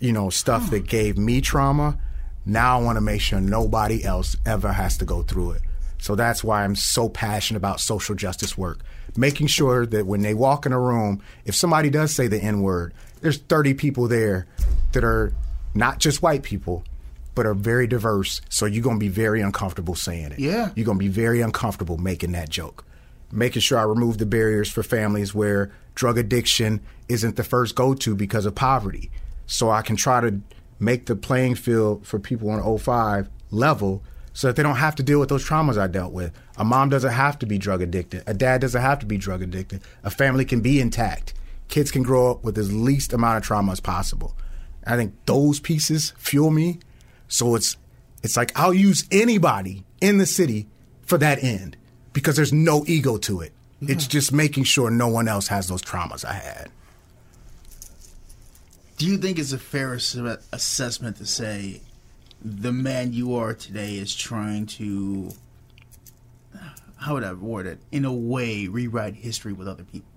S2: you know, stuff that gave me trauma, now I want to make sure nobody else ever has to go through it. So that's why I'm so passionate about social justice work. Making sure that when they walk in a room, if somebody does say the N word, there's 30 people there that are not just white people, but are very diverse. So you're going to be very uncomfortable saying it.
S1: Yeah.
S2: You're going to be very uncomfortable making that joke. Making sure I remove the barriers for families where drug addiction isn't the first go to because of poverty. So I can try to make the playing field for people on 05 level so that they don't have to deal with those traumas I dealt with. A mom doesn't have to be drug addicted. A dad doesn't have to be drug addicted. A family can be intact. Kids can grow up with as least amount of trauma as possible. I think those pieces fuel me. So it's it's like I'll use anybody in the city for that end because there's no ego to it. It's mm-hmm. just making sure no one else has those traumas I had.
S1: Do you think it's a fair assessment to say the man you are today is trying to, how would I word it, in a way, rewrite history with other people?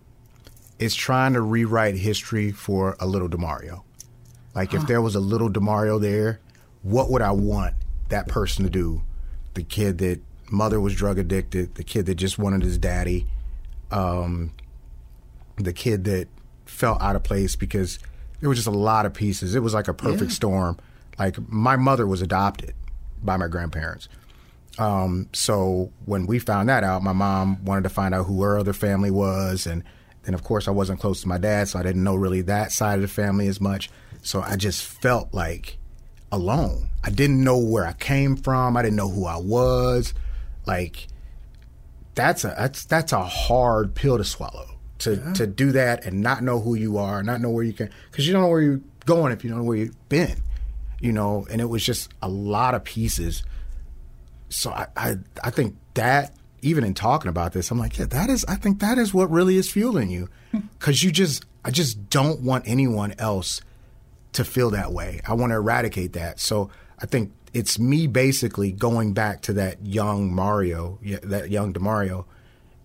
S2: It's trying to rewrite history for a little Demario. Like if there was a little Demario there, what would I want that person to do? The kid that mother was drug addicted, the kid that just wanted his daddy, um, the kid that felt out of place because there was just a lot of pieces. It was like a perfect
S1: Yeah.
S2: storm. Like my mother was adopted by my grandparents. Um, so when we found that out, my mom wanted to find out who her other family was, and then of course I wasn't close to my dad, so I didn't know really that side of the family as much. So I just felt like alone. I didn't know where I came from. I didn't know who I was. Like that's a that's that's a hard pill to swallow. To to do that and not know who you are, not know where you can, because you don't know where you're going if you don't know where you've been, you know. And it was just a lot of pieces. So I I, I think that even in talking about this, I'm like, yeah, that is. I think that is what really is fueling you, hmm. because you just I just don't want anyone else to feel that way. I want to eradicate that. So I think it's me basically going back to that young Mario, that young Demario,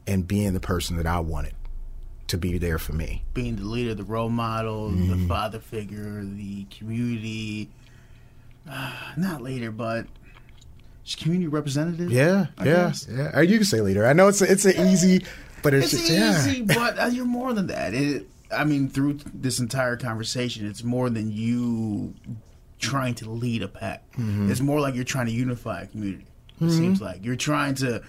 S2: and being the person that I wanted. To be there for me.
S1: Being the leader, the role model,
S2: Mm-hmm.
S1: the father figure, the community. Uh, not leader, but just community representative.
S2: Yeah,
S1: I
S2: yeah,
S1: guess.
S2: yeah. You can say leader. I know it's it's an easy, but it's,
S1: It's
S2: just yeah.
S1: easy, but uh, you're more than that. It, I mean, through this entire conversation, it's more than you trying to lead a pack.
S2: Mm-hmm.
S1: It's more like you're trying to unify a community. It seems like you're trying to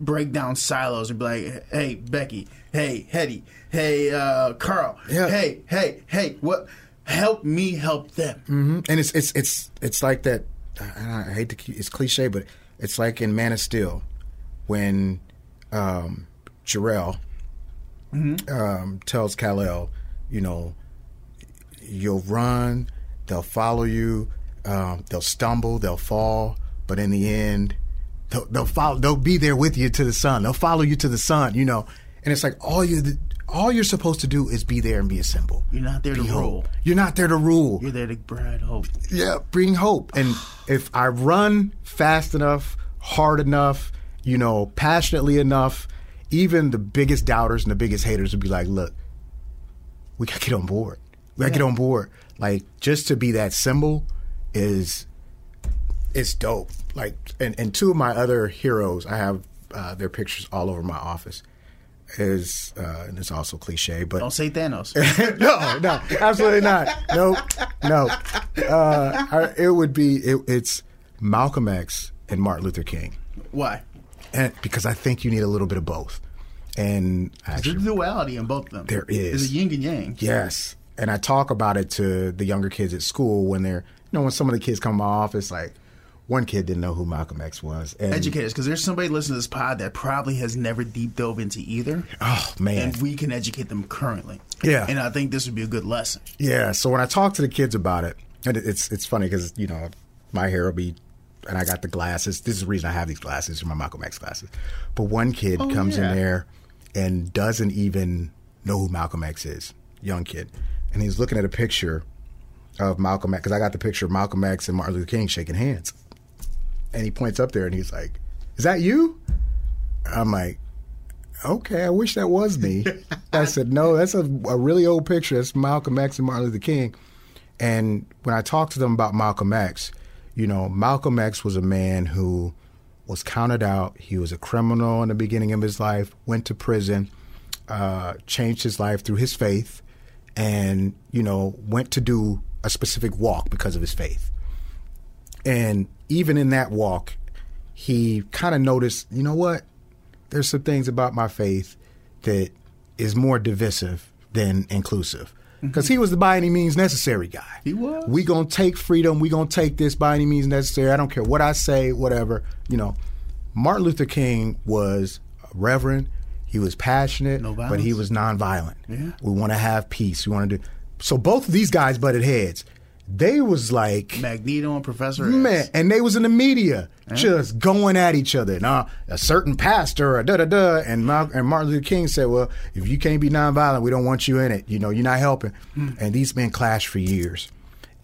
S1: break down silos and be like, "Hey, Becky. Hey, Hetty. Hey, uh, Carl.
S2: Yeah.
S1: Hey, hey, hey. What? Help me help them."
S2: hmm And it's it's it's it's like that. I, I hate to keep, it's cliche, but it's like in Man of Steel when um, Jor-El um, tells Kal El, you know, you'll run, they'll follow you, um, they'll stumble, they'll fall, but in the end, they'll, they'll follow. They'll be there with you to the sun. They'll follow you to the sun. You know, and it's like all you all you're supposed to do is be there and be a symbol.
S1: You're not there to
S2: Be
S1: rule.
S2: You're not there to rule.
S1: You're there to bring hope.
S2: Yeah, bring hope. And if I run fast enough, hard enough, you know, passionately enough, even the biggest doubters and the biggest haters would be like, look, we gotta get on board. We gotta get on board. Like just to be that symbol is it's dope. Like and, and two of my other heroes, I have uh, their pictures all over my office. Is uh, and it's also cliche, but
S1: Don't say Thanos.
S2: no, no, absolutely not. Nope, no. Uh, I, it would be it, it's Malcolm X and Martin Luther King,
S1: Why?
S2: and because I think you need a little bit of both. And
S1: There's
S2: actually,
S1: duality in both of them.
S2: There is.
S1: There's a yin and yang.
S2: yes, and I talk about it to the younger kids at school when they're you know when some of the kids come to my office like. One kid didn't know who Malcolm X was. And,
S1: Educators, because there's somebody listening to this pod that probably has never deep dove into either.
S2: Oh man,
S1: and we can educate them currently.
S2: Yeah.
S1: And I think this would be a good lesson.
S2: Yeah. So when I talk to the kids about it, and it's it's funny because you know my hair will be, and I got the glasses. This is the reason I have these glasses, my Malcolm X glasses. But one kid
S1: Oh,
S2: comes
S1: yeah.
S2: in there and doesn't even know who Malcolm X is, young kid, and he's looking at a picture of Malcolm X because I got the picture of Malcolm X and Martin Luther King shaking hands, and he points up there and he's like, "Is that you?" I'm like, okay, I wish that was me. I said, no, that's a, a really old picture. That's Malcolm X and Martin Luther King. And when I talked to them about Malcolm X, you know, Malcolm X was a man who was counted out. He was a criminal in the beginning of his life, went to prison, uh, changed his life through his faith, and, you know, went to do a specific walk because of his faith. And even in that walk, he kind of noticed, you know what? There's some things about my faith that is more divisive than inclusive. Mm-hmm. Because he was the by any means necessary guy.
S1: He was.
S2: We gonna take freedom. We gonna take this by any means necessary. I don't care what I say, whatever. You know, Martin Luther King was a reverend. He was passionate,
S1: No
S2: but he was nonviolent.
S1: Yeah.
S2: We want to have peace. We want to do. So both of these guys butted heads. They was like
S1: Magneto and Professor X.
S2: Man, and they was in the media just going at each other. Now, a certain pastor da da da, and, Mal- and Martin Luther King said, "Well, if you can't be nonviolent, we don't want you in it. You know, you're not helping." Hmm. And these men clashed for years.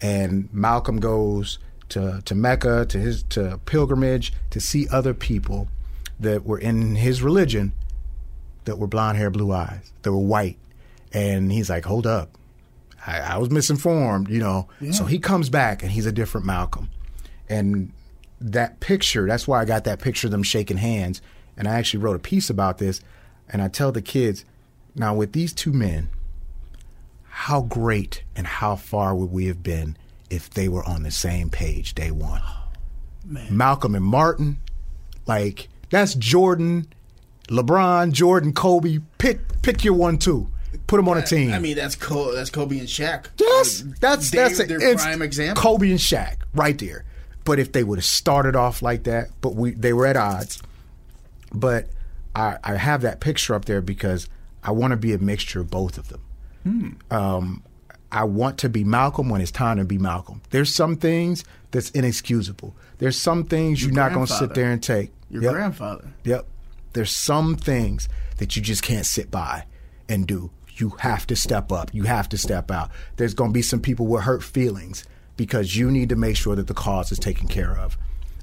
S2: And Malcolm goes to to Mecca to his to pilgrimage to see other people that were in his religion that were blonde hair, blue eyes, that were white. And he's like, hold up. I, I was misinformed, you know. So he comes back and he's a different Malcolm. And that picture, that's why I got that picture of them shaking hands. And I actually wrote a piece about this. And I tell the kids, now with these two men, how great and how far would we have been if they were on the same page day one? Oh, Malcolm and Martin, like that's Jordan, LeBron, Jordan, Kobe. Pick pick your one two. Put them on a team.
S1: I mean, that's Col- that's Kobe and Shaq.
S2: yes, that's
S1: they-
S2: that's
S1: their
S2: a,
S1: prime example.
S2: Kobe and Shaq right there. But if they would have started off like that, but we they were at odds. But I, I have that picture up there because I want to be a mixture of both of them.
S1: Hmm.
S2: Um, I want to be Malcolm when it's time to be Malcolm. There's some things that's inexcusable. There's some things
S1: Your
S2: you're not going to sit there and take.
S1: Your
S2: Yep.
S1: grandfather.
S2: Yep. There's some things that you just can't sit by and do. You have to step up. You have to step out. There's going to be some people with hurt feelings because you need to make sure that the cause is taken care of.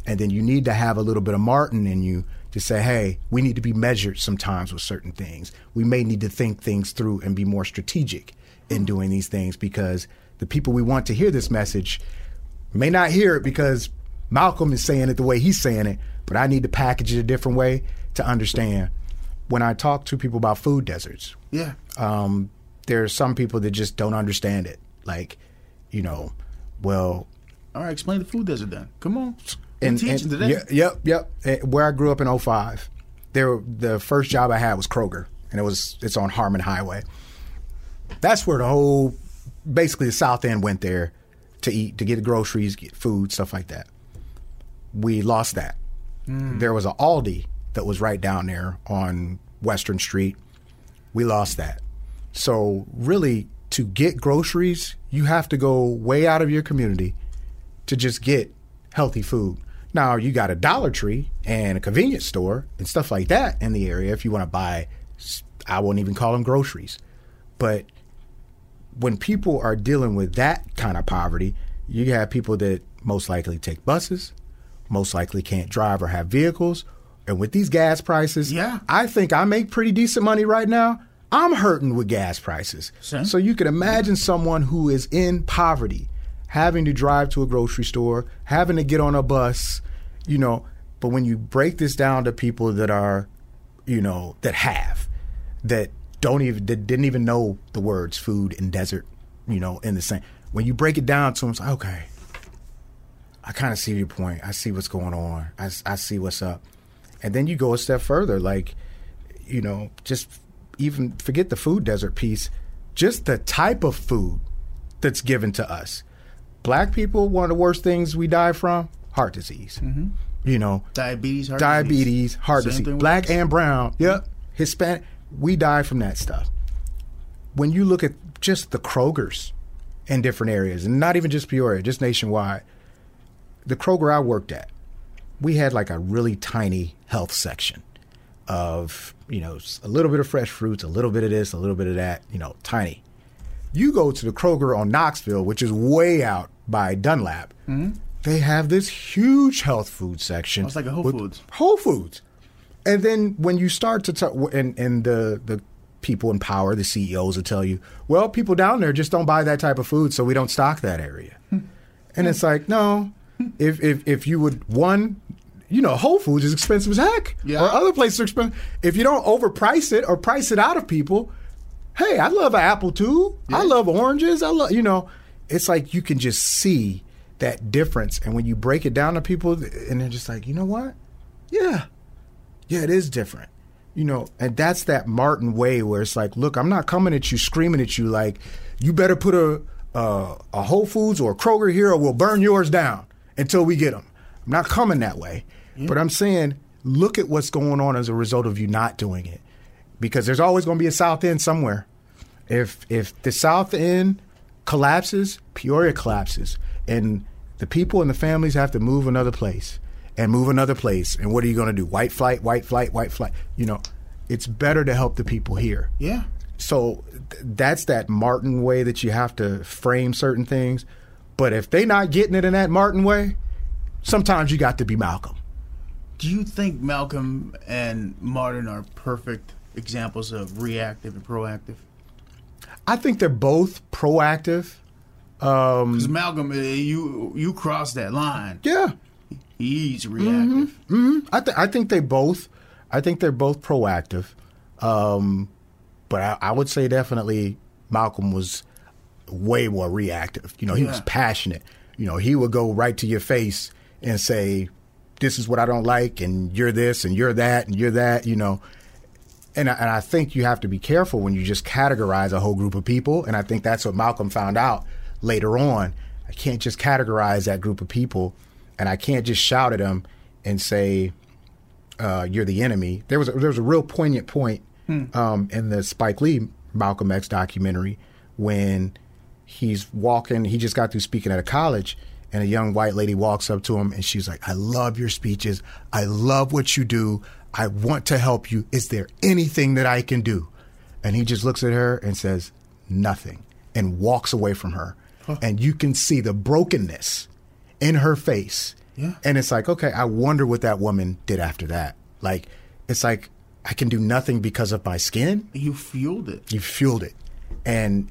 S2: And then you need to have a little bit of Martin in you to say, hey, we need to be measured sometimes with certain things. We may need to think things through and be more strategic in doing these things because the people we want to hear this message may not hear it because Malcolm is saying it the way he's saying it, but I need to package it a different way to understand. When I talk to people about food deserts,
S1: Yeah.
S2: um, there are some people that just don't understand it. Like, you know, well,
S1: All right, explain the food desert then. Come on. We're
S2: and,
S1: teaching
S2: and-
S1: today.
S2: yeah, yep, yep. Eh, Where I grew up in 05, there the first job I had was Kroger, and it was it's on Harmon Highway. That's where the whole basically the South End went there to eat, to get groceries, get food, stuff like that. We lost that. There was a Aldi that was right down there on Western Street. We lost that. So really, to get groceries, you have to go way out of your community to just get healthy food. Now you got a Dollar Tree and a convenience store and stuff like that in the area. If you want to buy, I won't even call them groceries, but when people are dealing with that kind of poverty, you have people that most likely take buses, most likely can't drive or have vehicles. And with these gas prices,
S1: Yeah.
S2: I think I make pretty decent money right now. I'm hurting with gas prices.
S1: Same.
S2: So you can imagine someone who is in poverty having to drive to a grocery store, having to get on a bus, you know. But when you break this down to people that are, you know, that have, that don't even, that didn't even know the words food and desert, you know, in the same. When you break it down to them, it's like, okay, I kind of see your point. I see what's going on. I, I see what's up. And then you go a step further, like, you know, just even forget the food desert piece, just the type of food that's given to us. Black people, one of the worst things we die from, heart disease. Mm-hmm. You know,
S1: Diabetes, heart disease.
S2: diabetes, heart
S1: Same
S2: disease, black and brown. Mm-hmm. Yep, Hispanic. We die from that stuff. When you look at just the Krogers in different areas, and not even just Peoria, just nationwide, the Kroger I worked at, we had like a really tiny health section of you know a little bit of fresh fruits, a little bit of this, a little bit of that, you know, tiny. You go to the Kroger on Knoxville, which is way out by Dunlap. Hmm? They have this huge health food section.
S1: Oh, it's like a Whole Foods.
S2: Whole Foods. And then when you start to talk, and, and the, the people in power, the CEOs will tell you, well, people down there just don't buy that type of food, so we don't stock that area. Hmm. and it's like, no, hmm. if, if, if you would, one, you know, Whole Foods is expensive as heck.
S1: Yeah.
S2: Or other places are expensive. If you don't overprice it or price it out of people, hey, I love an apple too. I love oranges. I love, you know, it's like you can just see that difference. And when you break it down to people, and they're just like, you know what? Yeah, yeah, it is different. You know, and that's that Martin way where it's like, look, I'm not coming at you, screaming at you like, you better put a a, a Whole Foods or a Kroger here, or we'll burn yours down until we get them. I'm not coming that way, but I'm saying, look at what's going on as a result of you not doing it, because there's always going to be a South End somewhere. If if the South End collapses, Peoria collapses, and the people and the families have to move another place and move another place. And what are you going to do? White flight, white flight, white flight. You know, it's better to help the people here.
S1: Yeah.
S2: So th- that's that Martin way that you have to frame certain things. But if they're not getting it in that Martin way, sometimes you got to be Malcolm.
S1: Do you think Malcolm and Martin are perfect examples of reactive and proactive?
S2: I think they're both proactive. Um,
S1: Because Malcolm, uh, you you cross that line.
S2: yeah,
S1: He's reactive.
S2: I, th- I think they both. I think they're both proactive. Um, but I, I would say definitely Malcolm was way more reactive. You know, he was passionate. You know, he would go right to your face and say, "This is what I don't like, and you're this, and you're that, and you're that." You know, and I, and I think you have to be careful when you just categorize a whole group of people. And I think that's what Malcolm found out later on. I can't just categorize that group of people, and I can't just shout at them and say, uh, "You're the enemy." There was a, there was a real poignant point um, in the Spike Lee Malcolm X documentary when he's walking. He just got through speaking at a college, and a young white lady walks up to him, and she's like, "I love your speeches. I love what you do. I want to help you. Is there anything that I can do?" And he just looks at her and says, "Nothing," and walks away from her. And you can see the brokenness in her face
S1: Yeah.
S2: And it's like, okay, I wonder what that woman did after that. Like, it's like I can do nothing because of my skin.
S1: You fueled it.
S2: You fueled it, and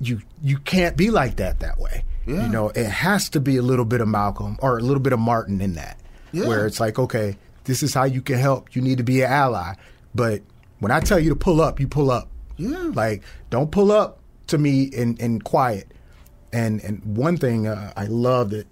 S2: you you can't be like that that way.
S1: Yeah.
S2: You know, it has to be a little bit of Malcolm or a little bit of Martin in that,
S1: Yeah.
S2: where it's like, okay, this is how you can help. You need to be an ally, but when I tell you to pull up, you pull up.
S1: Yeah.
S2: Like, don't pull up to me in in quiet. And and one thing uh, I love that,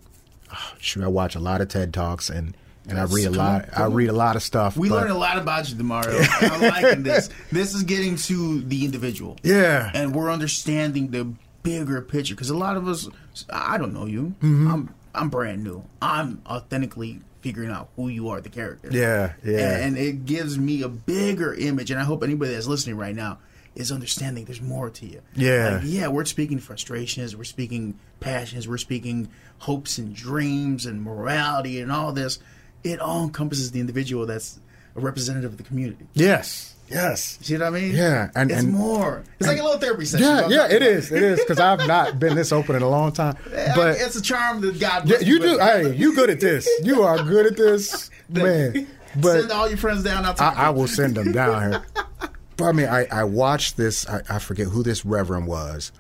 S2: oh, shoot, I watch a lot of TED talks and. And I read a lot.
S1: on,
S2: I read a lot of stuff.
S1: We learned a lot about you, Demario. I'm liking this. This is getting to the individual.
S2: Yeah.
S1: And we're understanding the bigger picture because a lot of us, I don't know you.
S2: Mm-hmm.
S1: I'm I'm brand new. I'm authentically figuring out who you are, the character.
S2: Yeah, yeah.
S1: And it gives me a bigger image, and I hope anybody that's listening right now is understanding there's more to you.
S2: Yeah.
S1: Like, yeah, we're speaking frustrations, we're speaking passions, we're speaking hopes and dreams and morality and all this. It all encompasses the individual that's a representative of the community.
S2: Yes. Yes.
S1: See what I mean?
S2: Yeah, and-
S1: it's
S2: and-
S1: more. It's like a little therapy session.
S2: Yeah, yeah, it is. It is because I've not been this open in a long time. But
S1: it's a charm that God.
S2: yeah, you do. Hey, you good at this. You are good at this, man. But
S1: Send all your friends down.
S2: I, I will send them down here. But I mean, I, I watched this. I, I forget who this reverend was,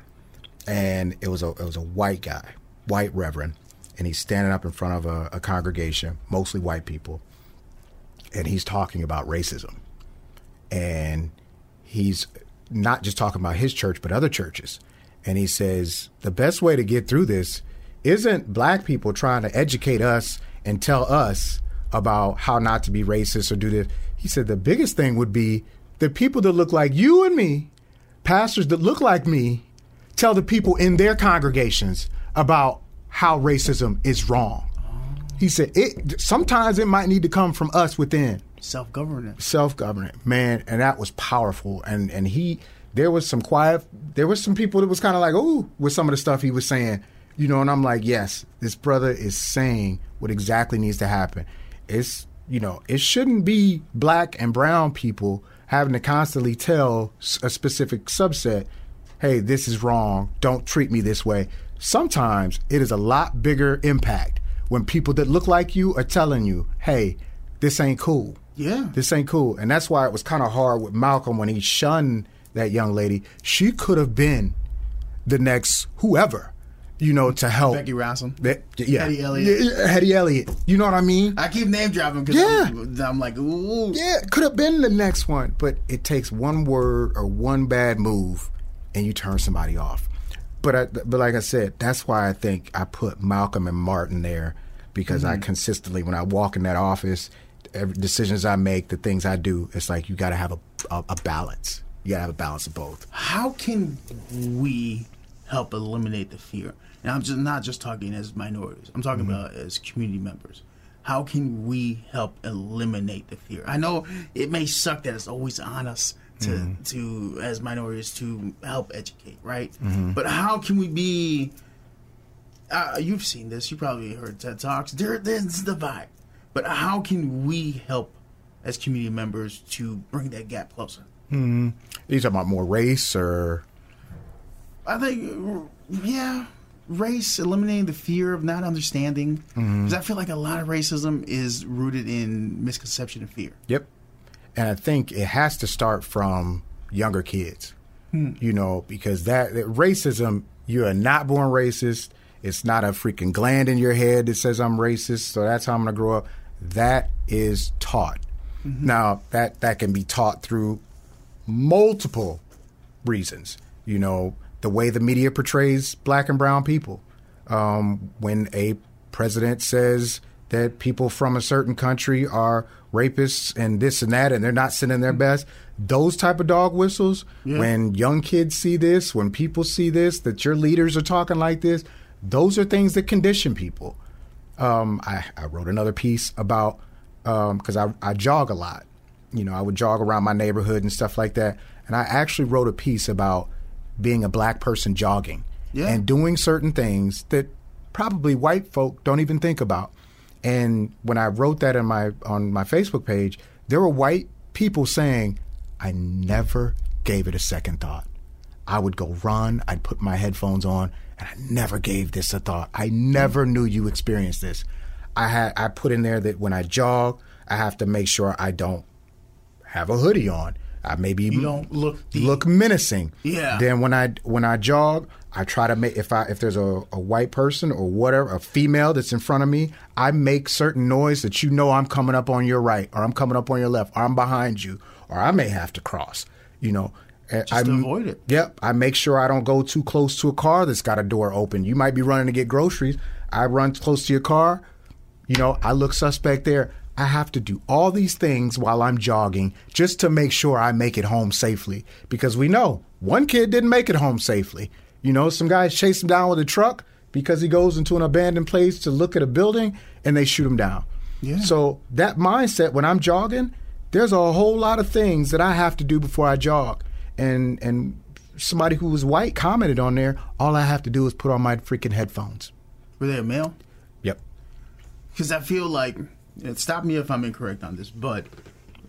S2: and it was a it was a white guy, white reverend, and he's standing up in front of a, a congregation, mostly white people, and he's talking about racism, and he's not just talking about his church but other churches, and he says the best way to get through this isn't black people trying to educate us and tell us about how not to be racist or do this. He said the biggest thing would be the people that look like you and me, pastors that look like me, tell the people in their congregations about how racism is wrong. He said it sometimes it might need to come from us within
S1: self governance.
S2: self-government man and that was powerful. And and he there was some quiet there was some people that was kind of like ooh with some of the stuff he was saying. You know and i'm like yes this brother is saying what exactly needs to happen. It's you know it shouldn't be black and brown people having to constantly tell a specific subset hey this is wrong. Don't treat me this way. Sometimes it is a lot bigger impact when people that look like you are telling you hey this ain't cool
S1: Yeah.
S2: this ain't cool. And that's why it was kind of hard with Malcolm when he shunned that young lady. She could have been the next whoever, you know, to help.
S1: Becky.
S2: That- yeah.
S1: Hetty Elliott.
S2: Yeah, Hetty Elliott. You know what I mean?
S1: I keep name dropping because
S2: Yeah.
S1: I'm, I'm like, ooh.
S2: yeah, could have been the next one. But it takes one word or one bad move and you turn somebody off. But I, but like I said, that's why I think I put Malcolm and Martin there because I mm-hmm. consistently, when I walk in that office, every decisions I make, the things I do, it's like you got to have a, a, a balance. You got to have a balance of both.
S1: How can we help eliminate the fear? And I'm just not just talking as minorities. I'm talking mm-hmm. about as community members. How can we help eliminate the fear? I know it may suck that it's always on us to mm-hmm. to as minorities to help educate, right? Mm-hmm. But how can we be uh, you've seen this. You probably heard TED Talks. There, there's the vibe. But how can we help as community members to bring that gap closer? Hmm.
S2: Are you talking about more race or
S1: I think, yeah, race, eliminating the fear of not understanding. Hmm. Because I feel like a lot of racism is rooted in misconception and fear.
S2: Yep. And I think it has to start from younger kids. Hmm. You know, because that, that racism, you are not born racist. It's not a freaking gland in your head that says I'm racist, so that's how I'm going to grow up. That is taught. Now, that that can be taught through multiple reasons. You know, the way the media portrays black and brown people. Um, when a president says that people from a certain country are rapists and this and that, and they're not sending their best, those type of dog whistles. When young kids see this, when people see this, that your leaders are talking like this, those are things that condition people. Um, I, I wrote another piece about because I, I jog a lot. You know, I would jog around my neighborhood and stuff like that. And I actually wrote a piece about being a black person jogging
S1: Yeah.
S2: and doing certain things that probably white folk don't even think about. And when I wrote that on my on my Facebook page, there were white people saying, "I never gave it a second thought. I would go run, I'd put my headphones on, and I never gave this a thought. I never knew you experienced this. I had I put in there that when I jog, I have to make sure I don't have a hoodie on. I maybe
S1: You don't look the,
S2: look menacing.
S1: Yeah.
S2: Then when I when I jog, I try to make if I if there's a, a white person or whatever, a female that's in front of me, I make certain noise that you know I'm coming up on your right or I'm coming up on your left or I'm behind you or I may have to cross. You know. Just
S1: to avoid it.
S2: Yep. I make sure I don't go too close to a car that's got a door open. You might be running to get groceries. I run close to your car. You know, I look suspect there. I have to do all these things while I'm jogging just to make sure I make it home safely. Because we know one kid didn't make it home safely. You know, some guys chase him down with a truck because he goes into an abandoned place to look at a building and they shoot him down.
S1: Yeah.
S2: So that mindset when I'm jogging, there's a whole lot of things that I have to do before I jog. And and somebody who was white commented on there, all I have to do is put on my freaking headphones.
S1: Were they a male?
S2: Yep.
S1: Because I feel like, stop me if I'm incorrect on this, but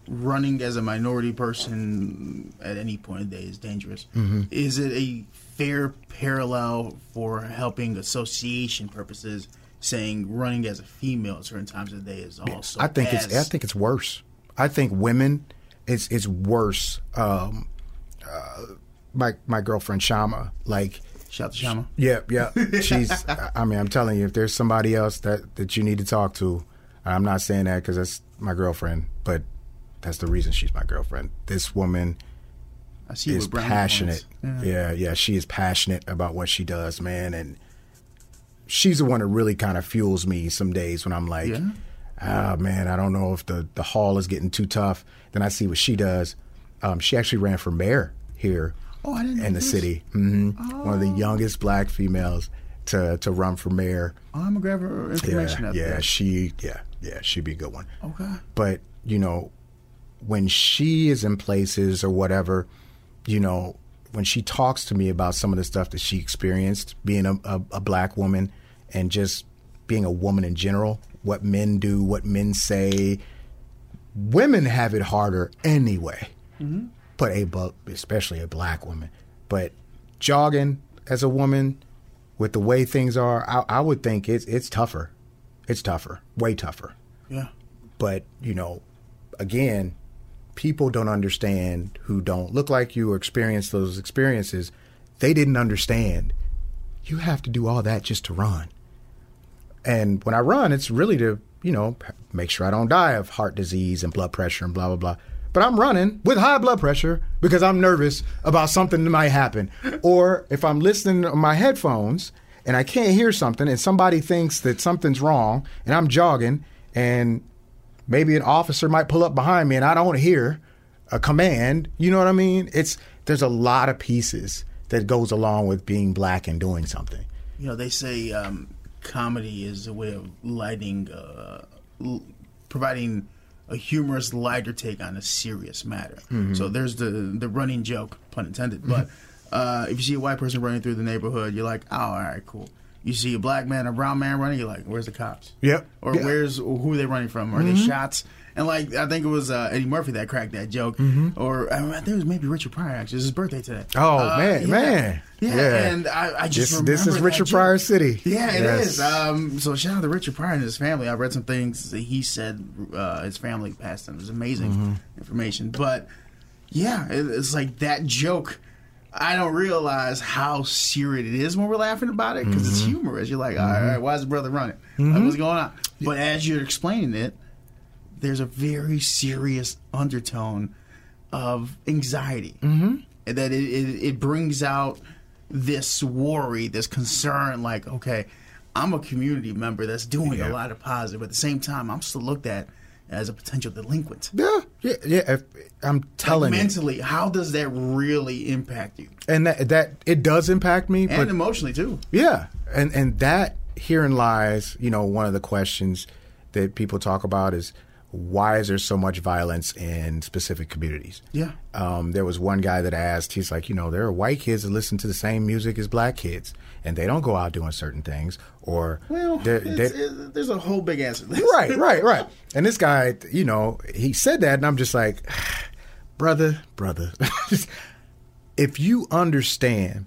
S1: running as a minority person at any point in the day is dangerous.
S2: Mm-hmm.
S1: Is it a fair parallel for helping association purposes, saying running as a female at certain times of the day is also?
S2: I think it's I think it's worse. I think women it's it's worse. Um, uh, my my girlfriend Chama, like
S1: Shout to Chama.
S2: yeah, yeah. She's. I mean, I'm telling you, if there's somebody else that that you need to talk to, I'm not saying that because that's my girlfriend, but that's the reason she's my girlfriend. This woman
S1: I see
S2: is passionate.
S1: points.
S2: Yeah. yeah, She is passionate about what she does, man, and she's the one that really kind of fuels me some days when I'm like,
S1: Yeah.
S2: ah, man, I don't know if the the hall is getting too tough. Then I see what she does. Um, she actually ran for mayor here
S1: Oh, I didn't know
S2: in the
S1: this.
S2: city. hmm One of the youngest black females to to run for mayor.
S1: Oh, I'm gonna grab her information
S2: Yeah,
S1: up
S2: yeah,
S1: there.
S2: she, yeah, yeah, she'd be a good one.
S1: Okay.
S2: But you know, when she is in places or whatever, you know, when she talks to me about some of the stuff that she experienced being a, a, a black woman and just being a woman in general, what men do, what men say, women have it harder anyway. But a bu- especially a black woman, but jogging as a woman with the way things are, I, I would think it's it's tougher. It's tougher, way tougher.
S1: Yeah.
S2: But, you know, again, people don't understand who don't look like you or experience those experiences. They didn't understand. You have to do all that just to run. And when I run, it's really to, you know, make sure I don't die of heart disease and blood pressure and blah, blah, blah. But I'm running with high blood pressure because I'm nervous about something that might happen. Or if I'm listening on my headphones and I can't hear something and somebody thinks that something's wrong and I'm jogging and maybe an officer might pull up behind me and I don't hear a command, you know what I mean? It's there's a lot of pieces that goes along with being black and doing something.
S1: You know, they say um, comedy is a way of lighting, uh, l- providing a humorous, lighter take on a serious matter. Mm-hmm. So there's the the running joke, pun intended. But mm-hmm. uh, if you see a white person running through the neighborhood, you're like, oh, all right, cool. You see a black man, a brown man running, you're like, where's the cops?
S2: Yep.
S1: Or
S2: Yeah.
S1: where's who are they running from? Are they mm-hmm. shots? And like I think it was uh, Eddie Murphy that cracked that joke, or I, mean, I think it was maybe Richard Pryor. Actually, it's his birthday today.
S2: Oh,
S1: Uh,
S2: man,
S1: yeah.
S2: man.
S1: yeah.
S2: Yeah.
S1: And I, I just
S2: This,
S1: remember
S2: this is Richard
S1: joke.
S2: Pryor City.
S1: Yeah, it
S2: Yes.
S1: is. Um, so shout out to Richard Pryor and his family. I read some things that he said uh, his family passed him. It was amazing
S2: Mm-hmm.
S1: information. But yeah, it, it's like that joke. I don't realize how serious it is when we're laughing about it because
S2: Mm-hmm.
S1: it's humorous. You're like, all right, why is the brother running? Like, what's going on? But as you're explaining it, there's a very serious undertone of anxiety. Mm-hmm. And that it, it, it brings out this worry, this concern, like, okay, I'm a community member that's doing
S2: Yeah.
S1: a lot of positive. But at the same time, I'm still looked at as a potential delinquent.
S2: Yeah, yeah, yeah. If, I'm
S1: Like
S2: telling you,
S1: mentally, how does that really impact you?
S2: and that that it does impact me,
S1: And
S2: but
S1: emotionally, too.
S2: Yeah, and and that herein lies, you know, one of the questions that people talk about is why is there so much violence in specific communities?
S1: Yeah.
S2: Um, there was one guy that asked, he's like, you know, there are white kids that listen to the same music as black kids, and they don't go out doing certain things, or
S1: Well,
S2: they're- they're-
S1: it- there's a whole big answer to this.
S2: right, right, right. And this guy, you know, he said that, and I'm just like, brother, brother, if you understand,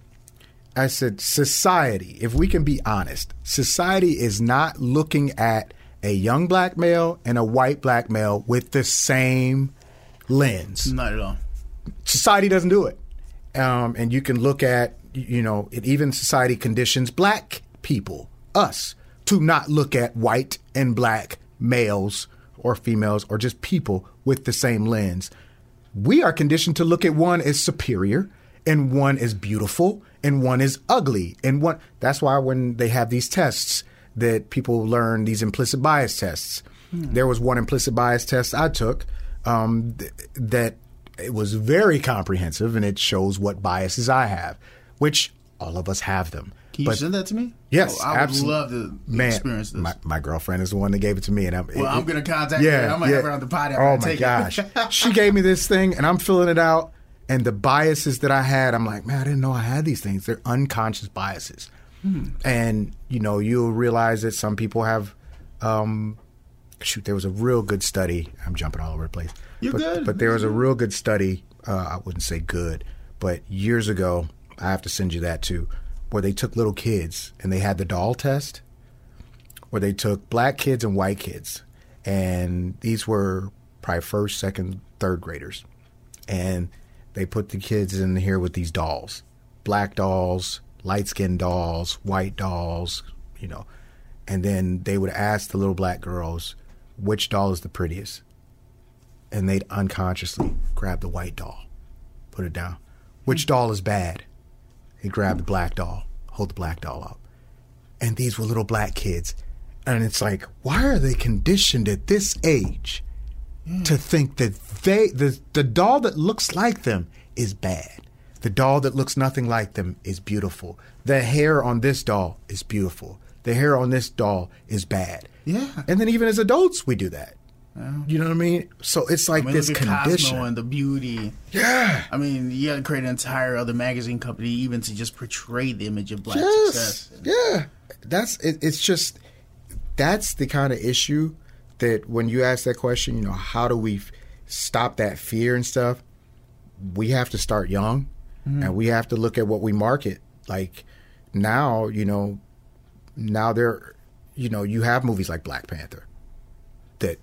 S2: I said, society, if we can be honest, society is not looking at a young black male and a white black male with the same lens.
S1: Not at all.
S2: Society doesn't do it. Um, and you can look at, you know, it even society conditions black people, us, to not look at white and black males or females or just people with the same lens. We are conditioned to look at one as superior and one as beautiful and one is ugly and one that's why when they have these tests that people learn these implicit bias tests there was one implicit bias test i took um, th- that it was very comprehensive and it shows what biases i have which all of us have them
S1: Can you
S2: But-
S1: send that to me?
S2: Yes,
S1: Oh, I would love to
S2: Man,
S1: experience this.
S2: My, my girlfriend is the one that gave it to me, and I'm.
S1: Well, I'm gonna contact
S2: yeah,
S1: her. I'm gonna
S2: yeah.
S1: have her on the pod after
S2: Oh
S1: I
S2: my
S1: take it.
S2: gosh, she gave me this thing, and I'm filling it out, and the biases that I had, I'm like, man, I didn't know I had these things. They're unconscious biases,
S1: Hmm.
S2: and you know, you'll realize that some people have. Um, shoot, there was a real good study. I'm jumping all over the place.
S1: You're
S2: but,
S1: good.
S2: But there was a real good study. Uh, I wouldn't say good, but years ago, I have to send you that too, where they took little kids and they had the doll test, where they took black kids and white kids, and these were probably first, second, third graders, and they put the kids in here with these dolls, black dolls, light skinned dolls, white dolls, you know, and then they would ask the little black girls which doll is the prettiest, and they'd unconsciously grab the white doll, put it down. Which doll is bad? He'd grab the black doll, hold the black doll up. And these were little black kids. And it's like, why are they conditioned at this age mm. to think that they the the doll that looks like them is bad. The doll that looks nothing like them is beautiful. The hair on this doll is beautiful. The hair on this doll is bad.
S1: Yeah.
S2: And then even as adults we do that. You know what I mean? So it's like
S1: I mean,
S2: this condition.
S1: Cosmo and the beauty.
S2: yeah.
S1: I mean, you got to create an entire other magazine company even to just portray the image of black
S2: Yes.
S1: success.
S2: Yeah. That's it, it's just that's the kind of issue that when you ask that question, you know, how do we f- stop that fear and stuff? We have to start young and we have to look at what we market. Like now, you know, now there you know, you have movies like Black Panther that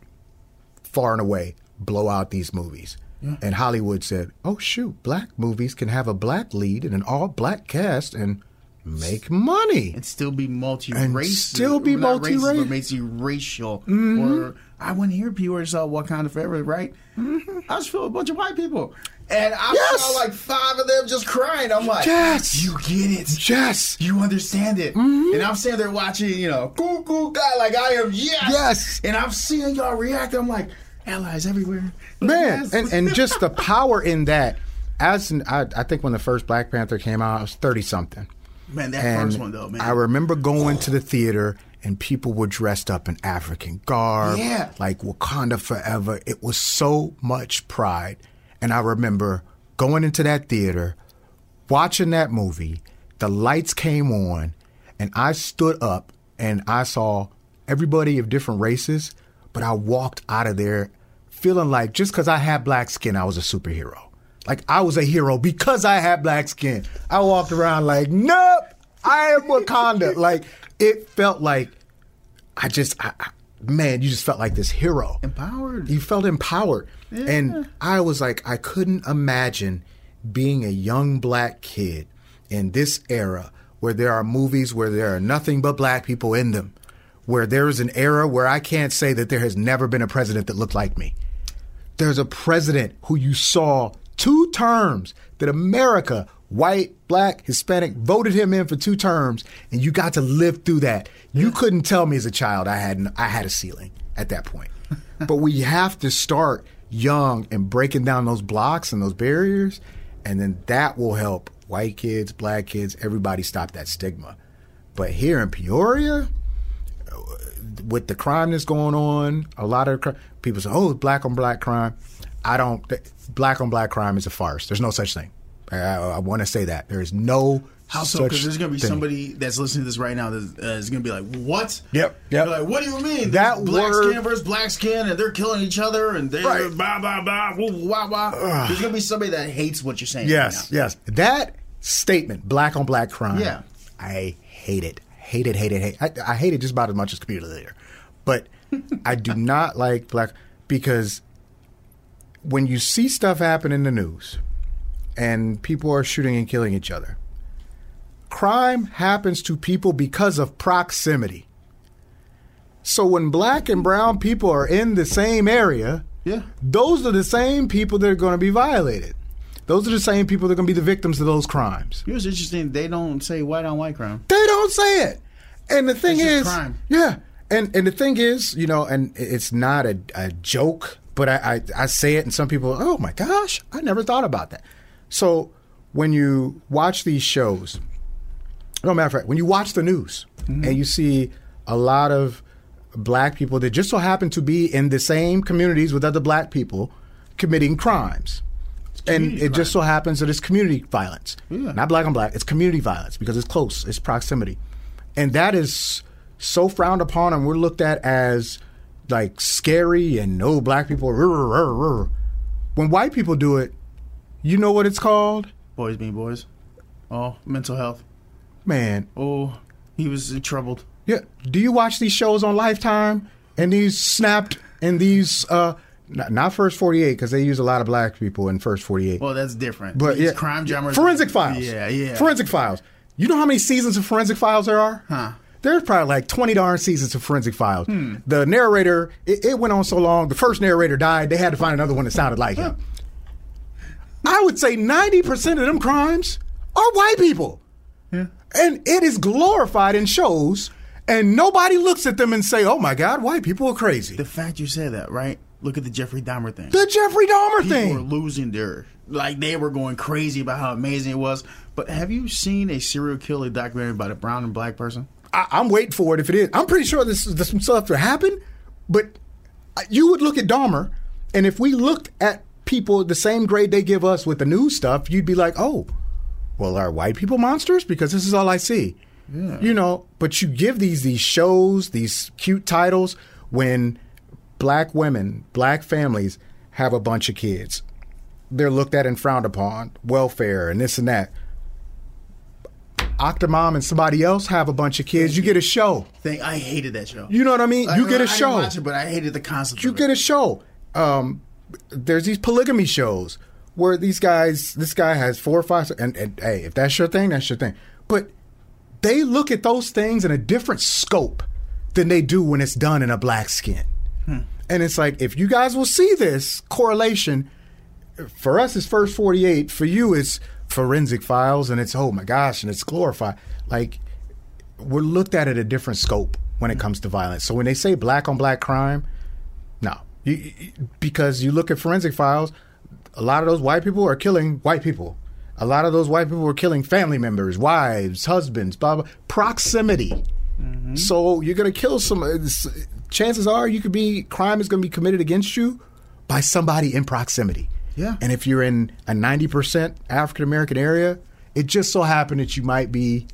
S2: far and away blow out these movies. And Hollywood said, "Oh shoot, black movies can have a black lead and an all black cast and make money."
S1: And still be multi
S2: racial.
S1: And
S2: still be
S1: multi-racial.
S2: Mm-hmm.
S1: Or I went here, people saw of Forever, right? I just feel a bunch of white people. And I
S2: Mm-hmm. Yes.
S1: saw like five of them just crying. I'm like,
S2: Yes.
S1: you get it.
S2: Yes.
S1: You understand it. And I'm sitting there watching, you know, cool, cool guy like I am. Yes.
S2: Yes.
S1: And I'm seeing y'all react. I'm like, allies everywhere.
S2: Man,
S1: Yes.
S2: and, and just the power in that. As an, I, I think when the first Black Panther came out, I was thirty something.
S1: man, that
S2: And
S1: first one though, man.
S2: I remember going to the theater and people were dressed up in African garb,
S1: Yeah.
S2: like Wakanda forever. It was so much pride. And I remember going into that theater, watching that movie. The lights came on, and I stood up and I saw everybody of different races. But I walked out of there feeling like just because I had black skin, I was a superhero. Like I was a hero because I had black skin. I walked around like, nope, I am Wakanda. like it felt like I just, I, I, man, you just felt like this hero.
S1: Empowered.
S2: You felt empowered. And I was like, I couldn't imagine being a young black kid in this era where there are movies where there are nothing but black people in them, where there is an era where I can't say that there has never been a president that looked like me. There's a president who you saw two terms that America, white, black, Hispanic, voted him in for two terms, and you got to live through that. You couldn't tell me as a child I had I had a ceiling at that point. but we have to start young and breaking down those blocks and those barriers, and then that will help white kids, black kids, everybody stop that stigma. But here in Peoria, with the crime that's going on, a lot of people say, "Oh, black on black crime." I don't. Black on black crime is a farce. There's no such thing. I, I, want to say that there is no
S1: How so? Because there's going to be
S2: thing.
S1: somebody that's listening to this right now that uh, is going to be like, "What?"
S2: Yep, yep.
S1: They're like, what do you mean?
S2: That
S1: black
S2: word-
S1: skin versus black skin, and they're killing each other, and they're
S2: Right.
S1: blah blah blah, woo, wah wah. There's going to be somebody that hates what you're saying.
S2: Yes,
S1: now.
S2: yes. That statement, black on black crime.
S1: Yeah.
S2: I hate it. Hate it, hate it, hate it. I, I hate it just about as much as computer leader. But I do not like black because when you see stuff happen in the news and people are shooting and killing each other, crime happens to people because of proximity. So when black and brown people are in the same area,
S1: Yeah.
S2: those are the same people that are going to be violated. Those are the same people that are going to be the victims of those crimes.
S1: It was interesting. They don't say white on white crime.
S2: They don't say it. And the thing
S1: It's
S2: is,
S1: crime.
S2: yeah, and and the thing is, you know, and it's not a, a joke, but I, I I say it, and some people, oh my gosh, I never thought about that. So when you watch these shows, no matter of fact, when you watch the news
S1: Mm-hmm.
S2: and you see a lot of black people that just so happen to be in the same communities with other black people committing crimes. And it just so happens that it's community violence.
S1: Yeah.
S2: Not black on black, it's community violence because it's close, it's proximity. And that is so frowned upon and we're looked at as like scary and no black people. rrr, rrr, rrr. When white people do it, you know what it's called?
S1: Boys being boys. Oh, mental health.
S2: Man,
S1: Oh, he was troubled.
S2: Yeah. Do you watch these shows on Lifetime and these snapped and these uh not, not first 48 because they use a lot of black people in first 48.
S1: Well, that's different.
S2: but
S1: These
S2: yeah,
S1: crime dramas.
S2: Forensic Files.
S1: Yeah, yeah.
S2: Forensic Files. You know how many seasons of Forensic Files there are?
S1: Huh.
S2: There's probably like 20 darn seasons of Forensic Files.
S1: Hmm.
S2: The narrator, it, it went on so long. The first narrator died. They had to find another one that sounded like him. I would say 90% of them crimes are white people. And it is glorified in shows, and nobody looks at them and say, "Oh my God, white people are crazy."
S1: The fact you said that, right? Look at the Jeffrey Dahmer thing.
S2: The Jeffrey Dahmer thing.
S1: People were
S2: thing.
S1: losing their like they were going crazy about how amazing it was. But have you seen a serial killer documentary about a brown and black person?
S2: I, I'm waiting for it if it is. I'm pretty sure this there's some stuff to happen, but you would look at Dahmer, and if we looked at people the same grade they give us with the news stuff, you'd be like, "Oh, well, are white people monsters?" Because this is all I see. You know, but you give these these shows, these cute titles when black women, black families have a bunch of kids. They're looked at and frowned upon, welfare and this and that. Octomom and somebody else have a bunch of kids. You get a show.
S1: Thing I hated that show.
S2: You know what I mean?
S1: I-
S2: You get
S1: I
S2: a
S1: didn't
S2: show.
S1: it, but I hated the concept.
S2: You get a show. Um, there's these polygamy shows where these guys, this guy has four or five, and, and hey, if that's your thing, that's your thing. But they look at those things in a different scope than they do when it's done in a black skin. Hmm. And it's like, if you guys will see this correlation, for us it's first 48, for you it's forensic files, and it's, oh my gosh, and it's glorified. Like, we're looked at at a different scope when it hmm. comes to violence. So when they say black on black crime, no, you- because you look at forensic files, a lot of those white people are killing white people. A lot of those white people are killing family members, wives, husbands, blah blah. Proximity. Mm-hmm. So you're gonna kill some. Uh, chances are you could be crime is gonna be committed against you by somebody in proximity.
S1: Yeah.
S2: And if you're in a 90% African American area, it just so happened that you might be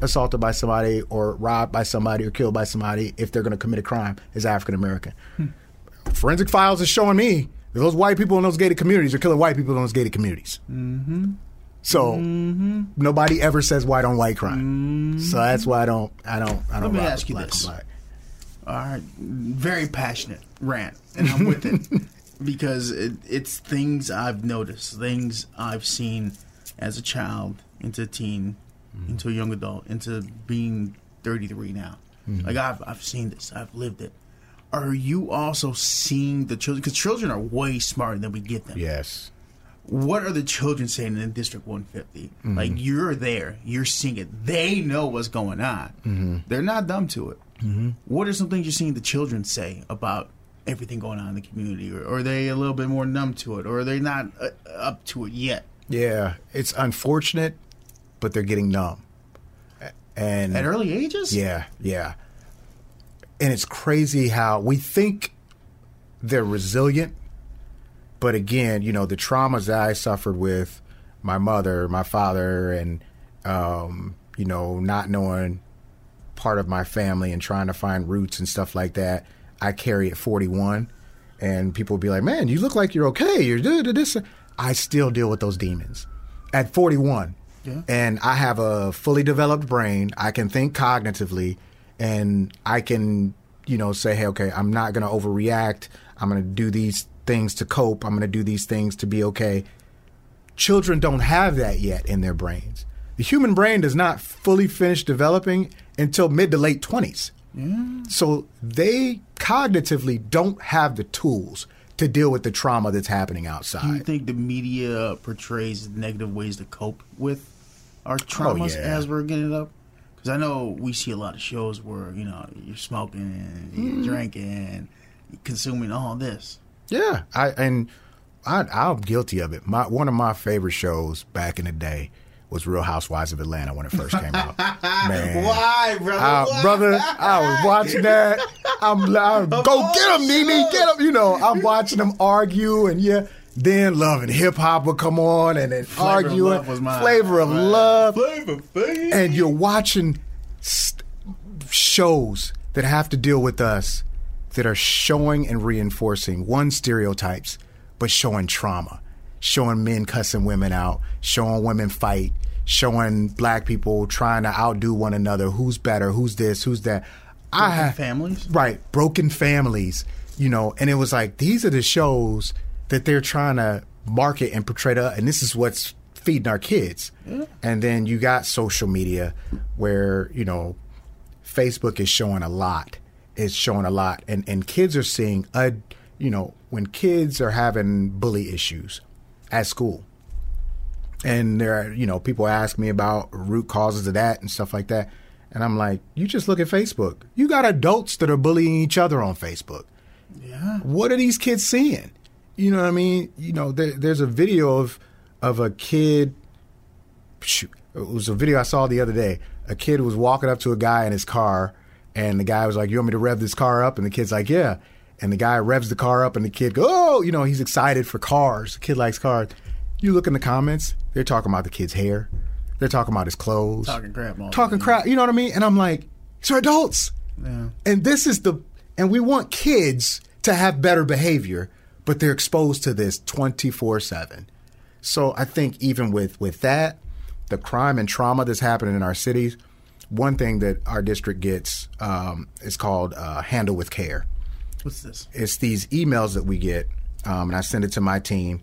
S2: assaulted by somebody or robbed by somebody or killed by somebody if they're going to commit a crime as African American. Hmm. Forensic Files is showing me those white people in those gated communities are killing white people in those gated communities. Mm-hmm. So mm-hmm. nobody ever says white on white crime. So mm-hmm. that's why I don't. I don't. I don't.
S1: Let
S2: me
S1: ask you this. All right, very passionate rant, and I'm with it because it, it's things I've noticed, things I've seen as a child, into a teen, mm-hmm. into a young adult, into being 33 now. Like I've I've seen this, I've lived it. Are you also seeing the children? Because children are way smarter than we get them.
S2: Yes.
S1: What are the children saying in District 150? Mm-hmm. Like you're there, you're seeing it. They know what's going on. Mm-hmm. They're not dumb to it. Mm-hmm. What are some things you're seeing the children say about everything going on in the community, or, or are they a little bit more numb to it, or are they not uh, up to it yet?
S2: Yeah. It's unfortunate, but they're getting numb. And
S1: At early ages,
S2: Yeah, yeah. And it's crazy how we think they're resilient, but again, you know, the traumas that I suffered with my mother, my father, and um, you know, not knowing part of my family and trying to find roots and stuff like that. I carry at 41, and people will be like, "Man, you look like you're okay. You're good this." I still deal with those demons at 41,
S1: Yeah.
S2: and I have a fully developed brain. I can think cognitively, and I can you know, say, hey, okay, I'm not going to overreact. I'm going to do these things to cope. I'm going to do these things to be okay. Children don't have that yet in their brains. The human brain does not fully finish developing until mid to late 20s. So they cognitively don't have the tools to deal with the trauma that's happening outside.
S1: Do you think the media portrays negative ways to cope with our oh, traumas
S2: yeah.
S1: as we're getting up? Because I know we see a lot of shows where you know you're smoking and you're drinking, you're consuming all this.
S2: Yeah, I and I, I'm guilty of it. My one of my favorite shows back in the day was Real Housewives of Atlanta when it first came out. Man,
S1: Why, brother?
S2: Uh,
S1: Why?
S2: brother, I was watching that. I'm, I'm go get him,
S1: the
S2: Nene, get him. You know, I'm watching them argue, and yeah, then love and hip hop would come on, and then
S1: Flavor of
S2: arguing.
S1: Mine.
S2: Flavor of
S1: Right.
S2: love,
S1: Flavor,
S2: and you're watching st- shows that have to deal with us that are showing and reinforcing one stereotypes, but showing trauma, showing men cussing women out, showing women fight, showing black people trying to outdo one another. Who's better? Who's this? Who's that? I
S1: Broken
S2: have
S1: families?
S2: right? Broken families, you know. And it was like these are the shows that they're trying to market and portray to, and this is what's feeding our kids. And then you got social media where you know Facebook is showing a lot. It's showing a lot, and and kids are seeing a, you know, when kids are having bully issues at school, and there are you know people ask me about root causes of that and stuff like that, and I'm like, you just look at Facebook. You got adults that are bullying each other on Facebook.
S1: Yeah.
S2: What are these kids seeing? You know what I mean? You know, there, there's a video of of a kid. Shoot, it was a video I saw the other day. A kid was walking up to a guy in his car, and the guy was like, "You want me to rev this car up?" And the kid's like, "Yeah." And the guy revs the car up, and the kid goes, "Oh!" You know, he's excited for cars. The kid likes cars. You look in the comments; they're talking about the kid's hair. They're talking about his clothes.
S1: Talking crap
S2: Talking crap. You know what I mean? And I'm like, these are adults.
S1: Yeah.
S2: And this is the, and we want kids to have better behavior, but they're exposed to this 24 7. So I think even with, with that, the crime and trauma that's happening in our cities, one thing that our district gets um, is called uh, Handle with Care.
S1: What's this?
S2: It's these emails that we get, um, and I send it to my team.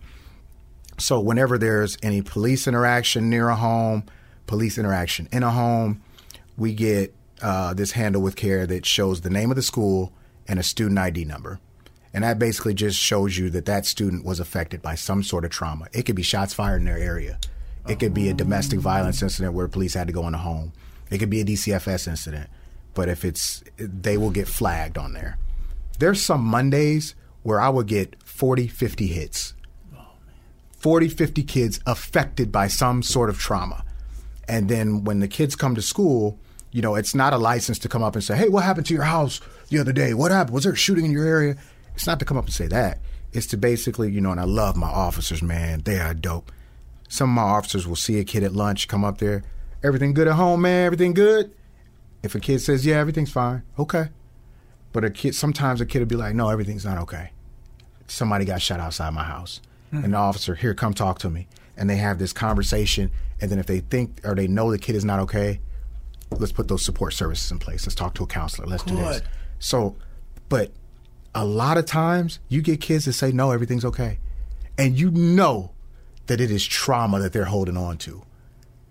S2: So whenever there's any police interaction near a home, police interaction in a home, we get uh, this handle with care that shows the name of the school and a student ID number. And that basically just shows you that that student was affected by some sort of trauma. It could be shots fired in their area. It could be a domestic violence incident where police had to go in the home. It could be a DCFS incident. But if it's, they will get flagged on there. There's some Mondays where I would get 40, 50 hits. 40, 50 kids affected by some sort of trauma. And then when the kids come to school, you know, it's not a license to come up and say, hey, what happened to your house the other day? What happened? Was there a shooting in your area? It's not to come up and say that. It's to basically, you know, and I love my officers, man. They are dope. Some of my officers will see a kid at lunch, come up there. Everything good at home, man? Everything good? If a kid says, yeah, everything's fine, okay. But a kid, sometimes a kid will be like, no, everything's not okay somebody got shot outside my house. Hmm. And the officer, here, come talk to me. And they have this conversation. And then if they think or they know the kid is not okay, let's put those support services in place. Let's talk to a counselor. Let's do this. So, but a lot of times you get kids that say, no, everything's okay. And you know that it is trauma that they're holding on to.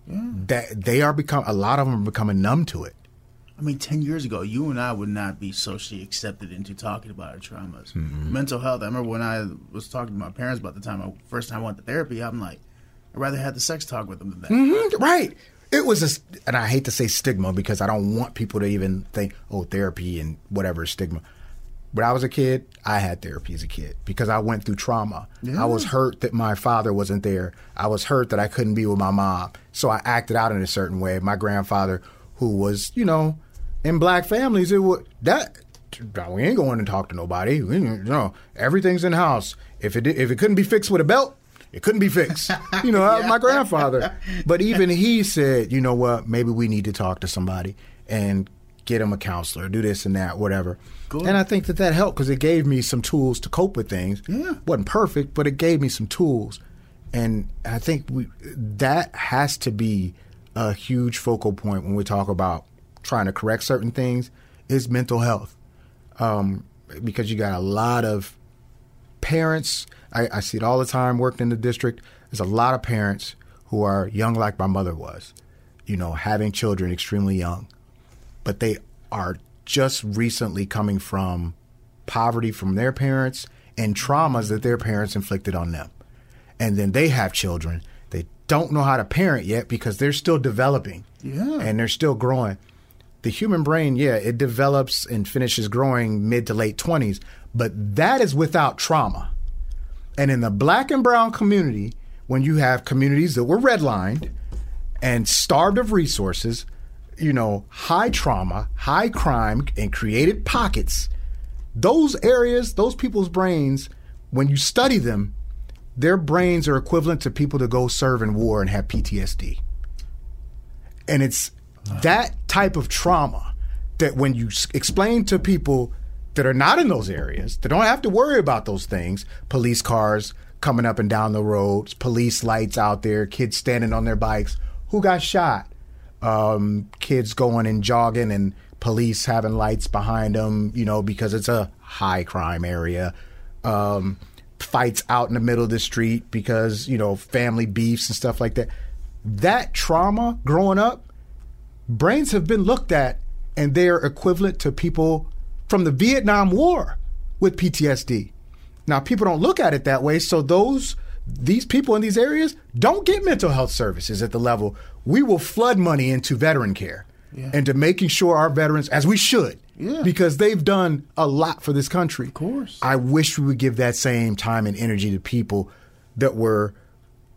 S2: That they are become a lot of them are becoming numb to it.
S1: I mean, 10 years ago, you and I would not be socially accepted into talking about our traumas.
S2: Mm-hmm.
S1: Mental health. I remember when I was talking to my parents about the time I first time I went to therapy, I'm like, I'd rather have the sex talk with them than that.
S2: Mhm, Right. It was a, and I hate to say stigma because I don't want people to even think, oh, therapy and whatever is stigma. When I was a kid, I had therapy as a kid because I went through trauma. I was hurt that my father wasn't there. I was hurt that I couldn't be with my mom. So I acted out in a certain way. My grandfather, who was, you know, in black families, it would that we ain't going to talk to nobody. We, you know, everything's in house. If it if it couldn't be fixed with a belt, it couldn't be fixed. You know, uh, my grandfather. But even he said, you know what? Maybe we need to talk to somebody and get him a counselor, do this and that, whatever.
S1: Good.
S2: And I think that that helped because it gave me some tools to cope with things.
S1: Yeah.
S2: wasn't perfect, but it gave me some tools. And I think we that has to be a huge focal point when we talk about trying to correct certain things is mental health. um, because you got a lot of parents. I, I see it all the time working in the district. There's a lot of parents who are young, like my mother was, you know, having children extremely young, but they are just recently coming from poverty from their parents and traumas that their parents inflicted on them. And then they have children. They don't know how to parent yet because they're still developing.
S1: Yeah.
S2: And they're still growing. The human brain, yeah, it develops and finishes growing mid to late 20s, but that is without trauma. And in the black and brown community, when you have communities that were redlined and starved of resources, you know, high trauma, high crime, and created pockets, those areas, those people's brains, when you study them, their brains are equivalent to people to go serve in war and have PTSD. And it's that type of trauma that when you explain to people that are not in those areas, that don't have to worry about those things, police cars coming up and down the roads, police lights out there, kids standing on their bikes, who got shot, um, kids going and jogging and police having lights behind them, you know, because it's a high crime area. Um, fights out in the middle of the street because, you know, family beefs and stuff like that. That trauma growing up, brains have been looked at and they're equivalent to people from the Vietnam War with PTSD. Now, people don't look at it that way, so those these people in these areas don't get mental health services at the level we will flood money into veteran care
S1: Yeah.
S2: and to making sure our veterans, as we should,
S1: Yeah.
S2: because they've done a lot for this country. Of
S1: course.
S2: I wish we would give that same time and energy to people that were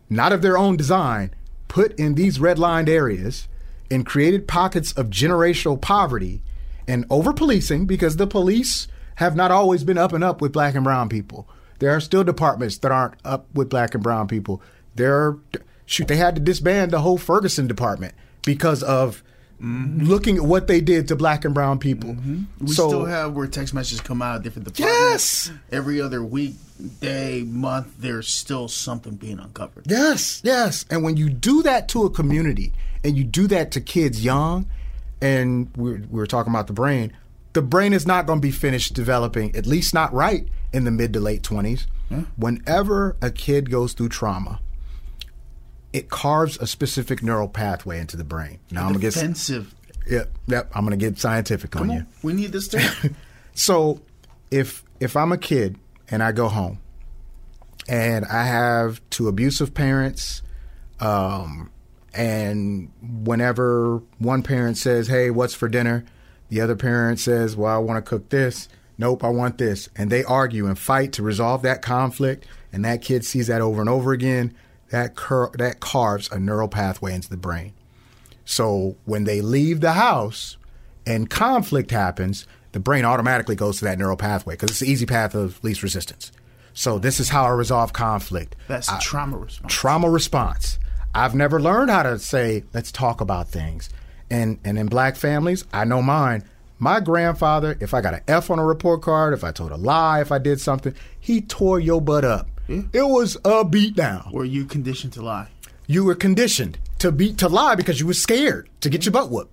S2: not of their own design, put in these redlined areas and created pockets of generational poverty and over policing because the police have not always been up and up with black and brown people. There are still departments that aren't up with black and brown people. There are, shoot, they had to disband the whole Ferguson department because of mm-hmm. looking at what they did to black and brown people. Mm-hmm.
S1: We
S2: so,
S1: still have where text messages come out of different departments.
S2: Yes.
S1: Every other week, day, month, there's still something being uncovered.
S2: Yes, yes. And when you do that to a community and you do that to kids young, and we we were talking about the brain, the brain is not going to be finished developing, at least not right in the mid to late 20s. Whenever a kid goes through trauma, it carves a specific neural pathway into the brain. Now I'm to get
S1: Defensive.
S2: yep, yep, I'm to get scientific on
S1: Come
S2: you.
S1: on. We need this too.
S2: So if if I'm a kid and I go home and I have two abusive parents, um, and whenever one parent says, "Hey, what's for dinner?" the other parent says, "Well, I want to cook this." Nope, I want this, and they argue and fight to resolve that conflict, and that kid sees that over and over again. That cur- that carves a neural pathway into the brain. So when they leave the house and conflict happens, the brain automatically goes to that neural pathway because it's the easy path of least resistance. So this is how I resolve conflict.
S1: That's
S2: I-
S1: trauma response.
S2: trauma response. I've never learned how to say, let's talk about things. And and in black families, I know mine. My grandfather, if I got an F on a report card, if I told a lie, if I did something, he tore your butt up. It was a beatdown
S1: Were you conditioned to lie?
S2: you were conditioned to be to lie because you were scared to get your butt whooped.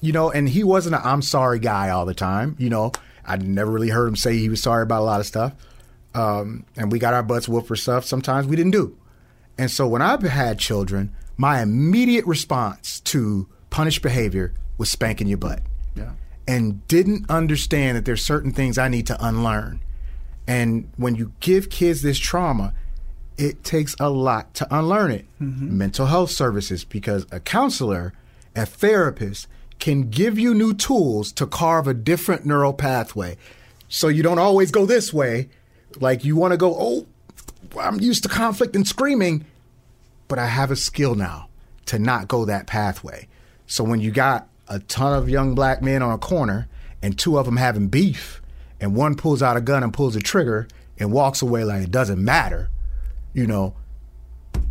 S2: You know, and he wasn't a I'm sorry guy all the time. You know, I never really heard him say he was sorry about a lot of stuff. Um, and we got our butts whooped for stuff sometimes we didn't do. And so when I've had children, my immediate response to punished behavior was spanking your butt
S1: Yeah.
S2: And didn't understand that there's certain things I need to unlearn. And when you give kids this trauma, it takes a lot to unlearn it. Mm-hmm. Mental health services, because a counselor, a therapist can give you new tools to carve a different neural pathway. So you don't always go this way. Like you want to go, oh, I'm used to conflict and screaming, but I have a skill now to not go that pathway. So when you got a ton of young black men on a corner and two of them having beef, and one pulls out a gun and pulls a trigger and walks away like it doesn't matter, you know,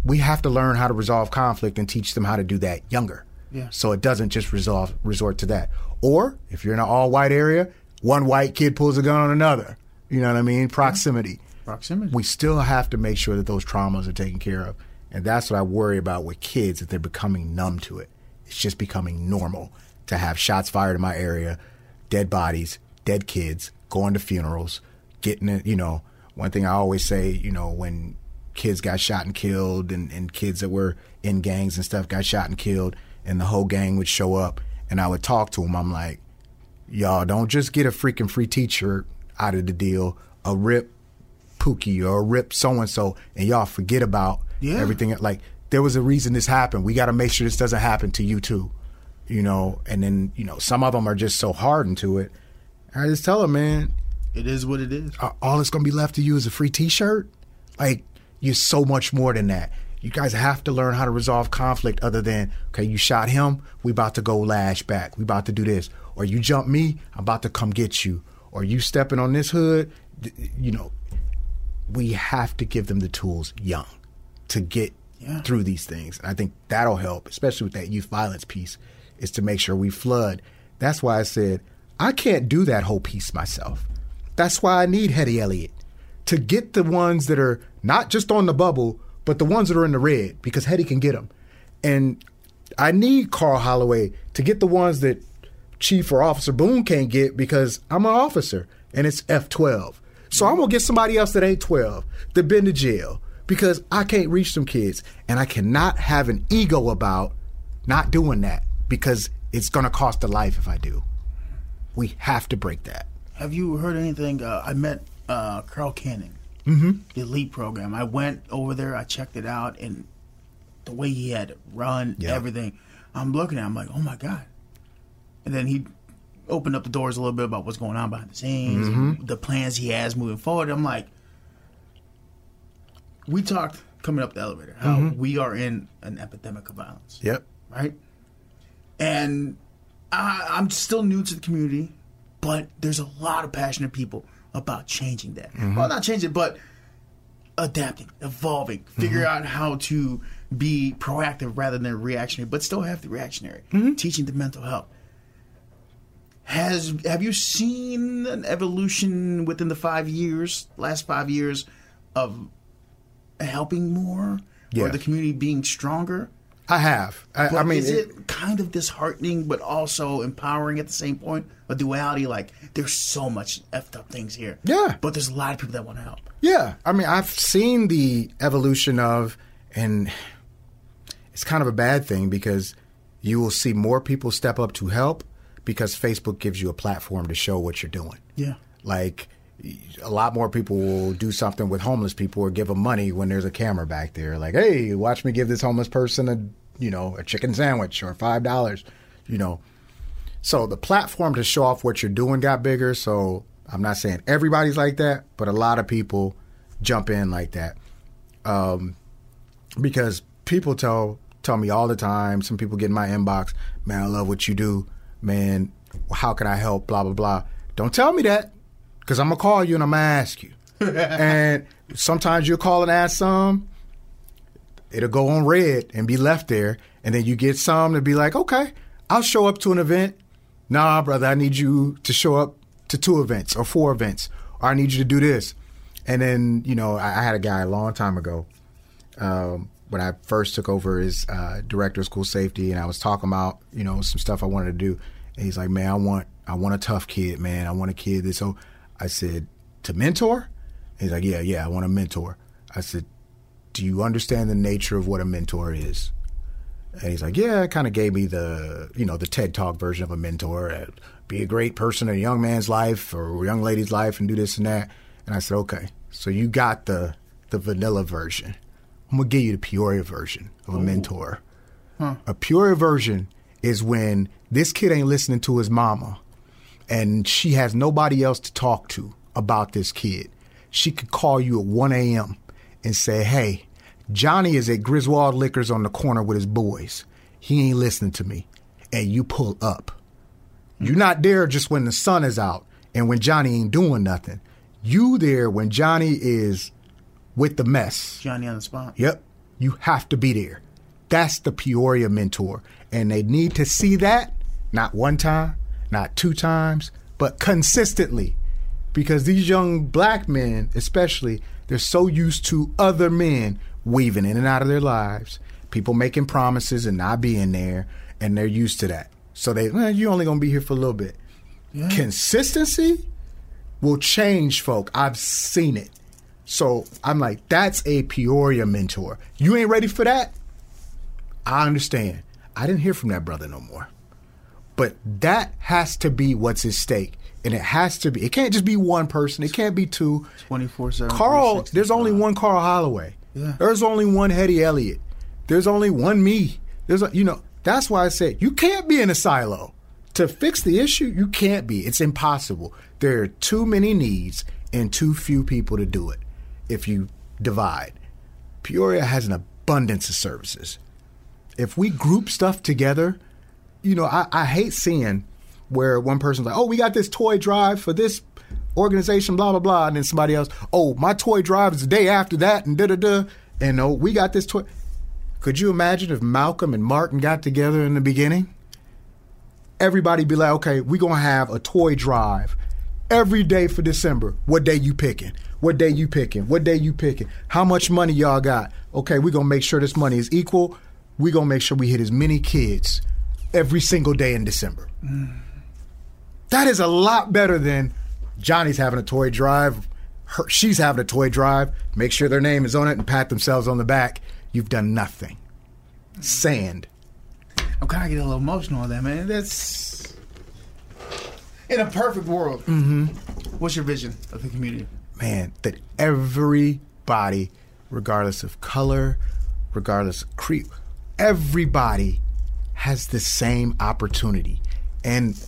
S2: we have to learn how to resolve conflict and teach them how to do that younger.
S1: Yeah.
S2: So it doesn't just resolve resort to that. Or if you're in an all white area, one white kid pulls a gun on another. You know what I mean? Proximity.
S1: Proximity.
S2: We still have to make sure that those traumas are taken care of. And that's what I worry about with kids that they're becoming numb to it. It's just becoming normal to have shots fired in my area, dead bodies, dead kids, going to funerals, getting it. You know, one thing I always say, you know, when kids got shot and killed, and, and kids that were in gangs and stuff got shot and killed, and the whole gang would show up, and I would talk to them. I'm like, y'all don't just get a freaking free T-shirt out of the deal, a rip Pookie or a rip so and so, and y'all forget about
S1: Yeah.
S2: everything. Like there was a reason this happened. We got to make sure this doesn't happen to you too, you know. And then you know some of them are just so hardened to it. I just tell them, man,
S1: It is what it is.
S2: all that's gonna be left to you is a free T-shirt. Like you're so much more than that. You guys have to learn how to resolve conflict other than okay, you shot him, we about to go lash back. We about to do this, or you jump me, I'm about to come get you, or you stepping on this hood. You know, we have to give them the tools young to get
S1: Yeah.
S2: through these things. And I think that'll help, especially with that youth violence piece, is to make sure we flood. That's why I said I can't do that whole piece myself. That's why I need Hetty Elliott to get the ones that are not just on the bubble, but the ones that are in the red, because Hetty can get them. And I need Carl Holloway to get the ones that Chief or Officer Boone can't get because I'm an officer and it's F12. So I'm gonna get somebody else that ain't 12 that been to jail because I can't reach them kids, and I cannot have an ego about not doing that because it's gonna cost a life if I do. We have to break that.
S1: Have you heard anything? Uh, I met uh, Carl Cannon, mm-hmm. the elite program. I went over there, I checked it out, and the way he had run,
S2: Yeah.
S1: everything. I'm looking at, it, I'm like, oh my god. And then he opened up the doors a little bit about what's going on behind the scenes, and the plans he has moving forward. I'm like, we talked coming up the elevator how we are in an epidemic of violence
S2: Yep.
S1: right? And I, I'm still new to the community, but there's a lot of passionate people about changing that. Mm-hmm. Well, not changing, but adapting, evolving, mm-hmm. figure out how to be proactive rather than reactionary, but still have the reactionary. Mm-hmm. Teaching the mental health. Has have you seen an evolution within the five years, last five years, of helping more or the community being stronger?
S2: I have. I, I mean,
S1: is
S2: it-
S1: it, kind of disheartening, but also empowering at the same point? A duality, like there's so much effed up things here.
S2: Yeah.
S1: but there's a lot of people that want to help.
S2: Yeah, I mean, I've seen the evolution of, and it's kind of a bad thing because you will see more people step up to help because Facebook gives you a platform to show what you're doing.
S1: Yeah,
S2: Like, a lot more people will do something with homeless people or give them money when there's a camera back there. Like, hey, watch me give this homeless person a, you know, a chicken sandwich or five dollars, you know. So the platform to show off what you're doing got bigger. So I'm not saying everybody's like that, but a lot of people jump in like that. Um, because people tell tell me all the time. Some people get in my inbox, man, I love what you do, man. How can I help? Blah blah blah. Don't tell me that, because I'm gonna call you and I'm gonna ask you. and sometimes you'll call and ask some. It'll go on red and be left there, and then you get some to be like, okay, I'll show up to an event. Nah, brother, I need you to show up to two events or four events, or I need you to do this. And then, you know, I, I had a guy a long time ago um, when I first took over as uh, director of school safety, and I was talking about you know some stuff I wanted to do, and he's like, "Man, I want I want a tough kid, man. I want a kid that." So I said, "To mentor?" He's like, "Yeah, yeah, I want a mentor." I said, "Do you understand the nature of what a mentor is?" And he's like, "Yeah." I kind of gave me the you know the TED Talk version of a mentor. Uh, Be a great person in a young man's life or a young lady's life, and do this and that. And I said, "Okay, so you got the the vanilla version." I'm gonna give you the Peoria version of a mentor. A Peoria version is when this kid ain't listening to his mama, and she has nobody else to talk to about this kid. She could call you at 1 a.m. and say, "Hey, Johnny is at Griswold Liquors on the corner with his boys. He ain't listening to me," and you pull up. You're not there just when the sun is out and when Johnny ain't doing nothing. You there when Johnny is with the mess.
S1: Johnny on the spot.
S2: Yep. You have to be there. That's the Peoria mentor. And they need to see that not one time, not two times, but consistently. Because these young black men, especially, they're so used to other men weaving in and out of their lives, people making promises and not being there, and they're used to that. So they, well, you're only to be here for a little bit. Consistency will change folk. I've seen it. So I'm like, that's a Peoria mentor. You ain't ready for that? I understand. I didn't hear from that brother no more. But that has to be what's at stake. And it has to be, it can't just be one person. It can't be two.
S1: 24 7.
S2: Carl, there's only one Carl Holloway.
S1: Yeah.
S2: There's only one Hetty Elliott. There's only one me. There's a, you know, that's why I said you can't be in a silo. To fix the issue, you can't be. It's impossible. There are too many needs and too few people to do it if you divide. Peoria has an abundance of services. If we group stuff together, you know, I, I hate seeing where one person's like, oh, we got this toy drive for this organization, blah, blah, blah. And then somebody else, oh, my toy drive is the day after that, and da da da. And oh, we got this toy. Could you imagine if Malcolm and Martin got together in the beginning? Everybody be like, okay, we're going to have a toy drive every day for December. What day you picking? What day you picking? What day you picking? How much money y'all got? Okay, we're going to make sure this money is equal. We're going to make sure we hit as many kids every single day in December. Mm. That is a lot better than Johnny's having a toy drive, her, she's having a toy drive. Make sure their name is on it and pat themselves on the back. You've done nothing. Sand.
S1: I'm kind of getting a little emotional on that, man. That's in a perfect world. Mm-hmm. What's your vision of the community?
S2: Man, that everybody, regardless of color, regardless of creed, everybody has the same opportunity. And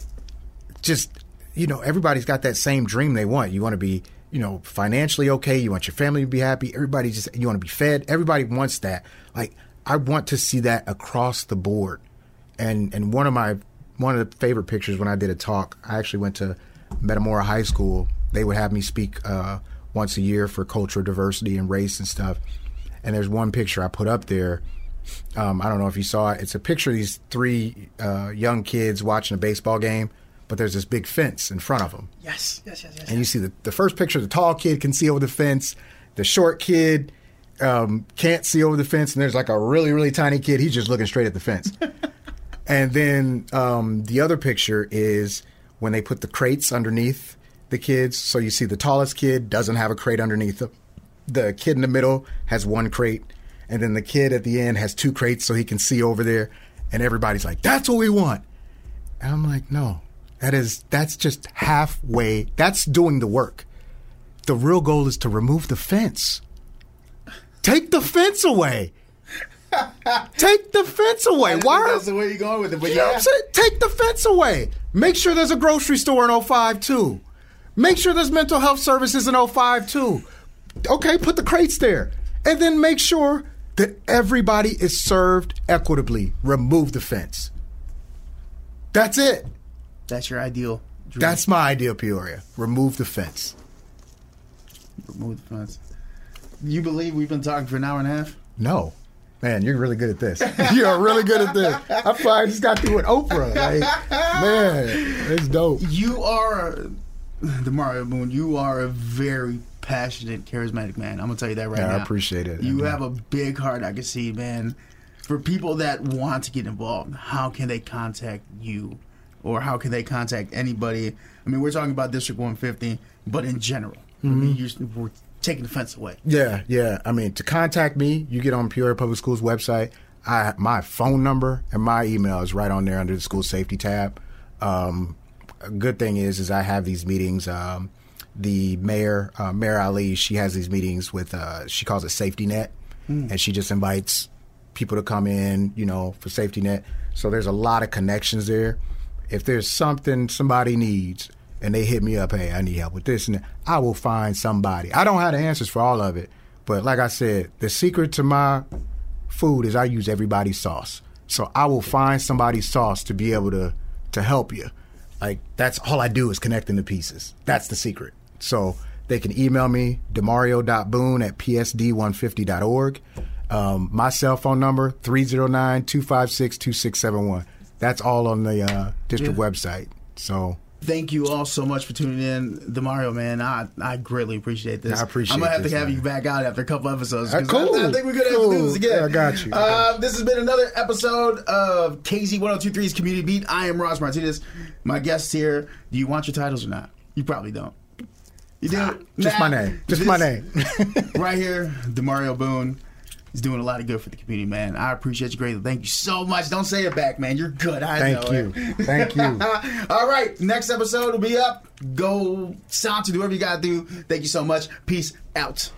S2: just, you know, everybody's got that same dream they want. You want to be, you know, financially okay. You want your family to be happy. Everybody just, you want to be fed. Everybody wants that. Like, I want to see that across the board. And, and one of my, one of the favorite pictures when I did a talk, I actually went to Metamora High School. They would have me speak uh, once a year for cultural diversity and race and stuff. And there's one picture I put up there. Um, I don't know if you saw it. It's a picture of these three uh, young kids watching a baseball game, but there's this big fence in front of them.
S1: Yes, yes, yes, yes.
S2: And you see the, the first picture, the tall kid can see over the fence. The short kid um, can't see over the fence. And there's like a really, really tiny kid. He's just looking straight at the fence. and then um, the other picture is when they put the crates underneath the kids. So you see the tallest kid doesn't have a crate underneath them. The kid in the middle has one crate. And then the kid at the end has two crates so he can see over there. And everybody's like, that's what we want. And I'm like, no, that is, that's just halfway. That's doing the work. The real goal is to remove the fence. Take the fence away. Take the fence away. Why
S1: That's the way you're going with it. But
S2: you know what I'm saying? Take the fence away. Make sure there's a grocery store in 05 too. Make sure there's mental health services in 05 too. Okay, put the crates there. And then make sure that everybody is served equitably. Remove the fence. That's it.
S1: That's your ideal. Dream.
S2: That's my ideal Peoria. Remove the fence.
S1: remove the fence. You believe we've been talking for an hour and a half?
S2: No. Man, you're really good at this. you're really good at this. I probably just got through with Oprah. Like, man, it's dope.
S1: You are Demario Boone. You are a very passionate, charismatic man. I'm gonna tell you that right
S2: Yeah,
S1: now.
S2: I appreciate it.
S1: You
S2: I mean-
S1: have a big heart. I can see, man. For people that want to get involved, how can they contact you, or how can they contact anybody? I mean, we're talking about District 150, but in general,
S2: Mm-hmm.
S1: mean, you're, we're taking the fence away.
S2: Yeah, yeah. I mean, to contact me, you get on Peoria Public Schools website. I my phone number and my email is right on there under the school safety tab. Um, a good thing is, is I have these meetings. Um, the mayor, uh, Mayor Ali, she has these meetings with. Uh, she calls it Safety Net, and she just invites people to come in, you know, for Safety Net. So there's a lot of connections there. If there's something somebody needs and they hit me up, hey, I need help with this and that, I will find somebody. I don't have the answers for all of it, but like I said, the secret to my food is I use everybody's sauce. So I will find somebody's sauce to be able to to help you. Like that's all I do is connecting the pieces. That's the secret. So they can email me demario.boone at psd150.org. Um, my cell phone number 309-256-2671. That's all on the uh, district
S1: Yeah.
S2: website. So
S1: Thank you all so much for tuning in, Demario. Man, I I greatly appreciate this.
S2: I appreciate
S1: I'm gonna have
S2: this,
S1: to have
S2: man.
S1: you back out after a couple episodes.
S2: Uh, cool.
S1: I, I think we're gonna have
S2: Cool.
S1: to do this again.
S2: Yeah, I got you.
S1: Uh, this has been another episode of KZ 1023's Community Beat. I am Ross Martinez. My guest here. Do you want your titles or not? You probably don't. You do?
S2: Just
S1: Nah.
S2: my name. Just my name.
S1: right here, Demario Boone is doing a lot of good for the community, man. I appreciate you greatly. Thank you so much. Don't say it back, man. You're good. I
S2: Thank
S1: know
S2: you.
S1: it.
S2: Thank you.
S1: All right, next episode will be up. Go sound to do whatever you gotta do. Thank you so much. Peace out.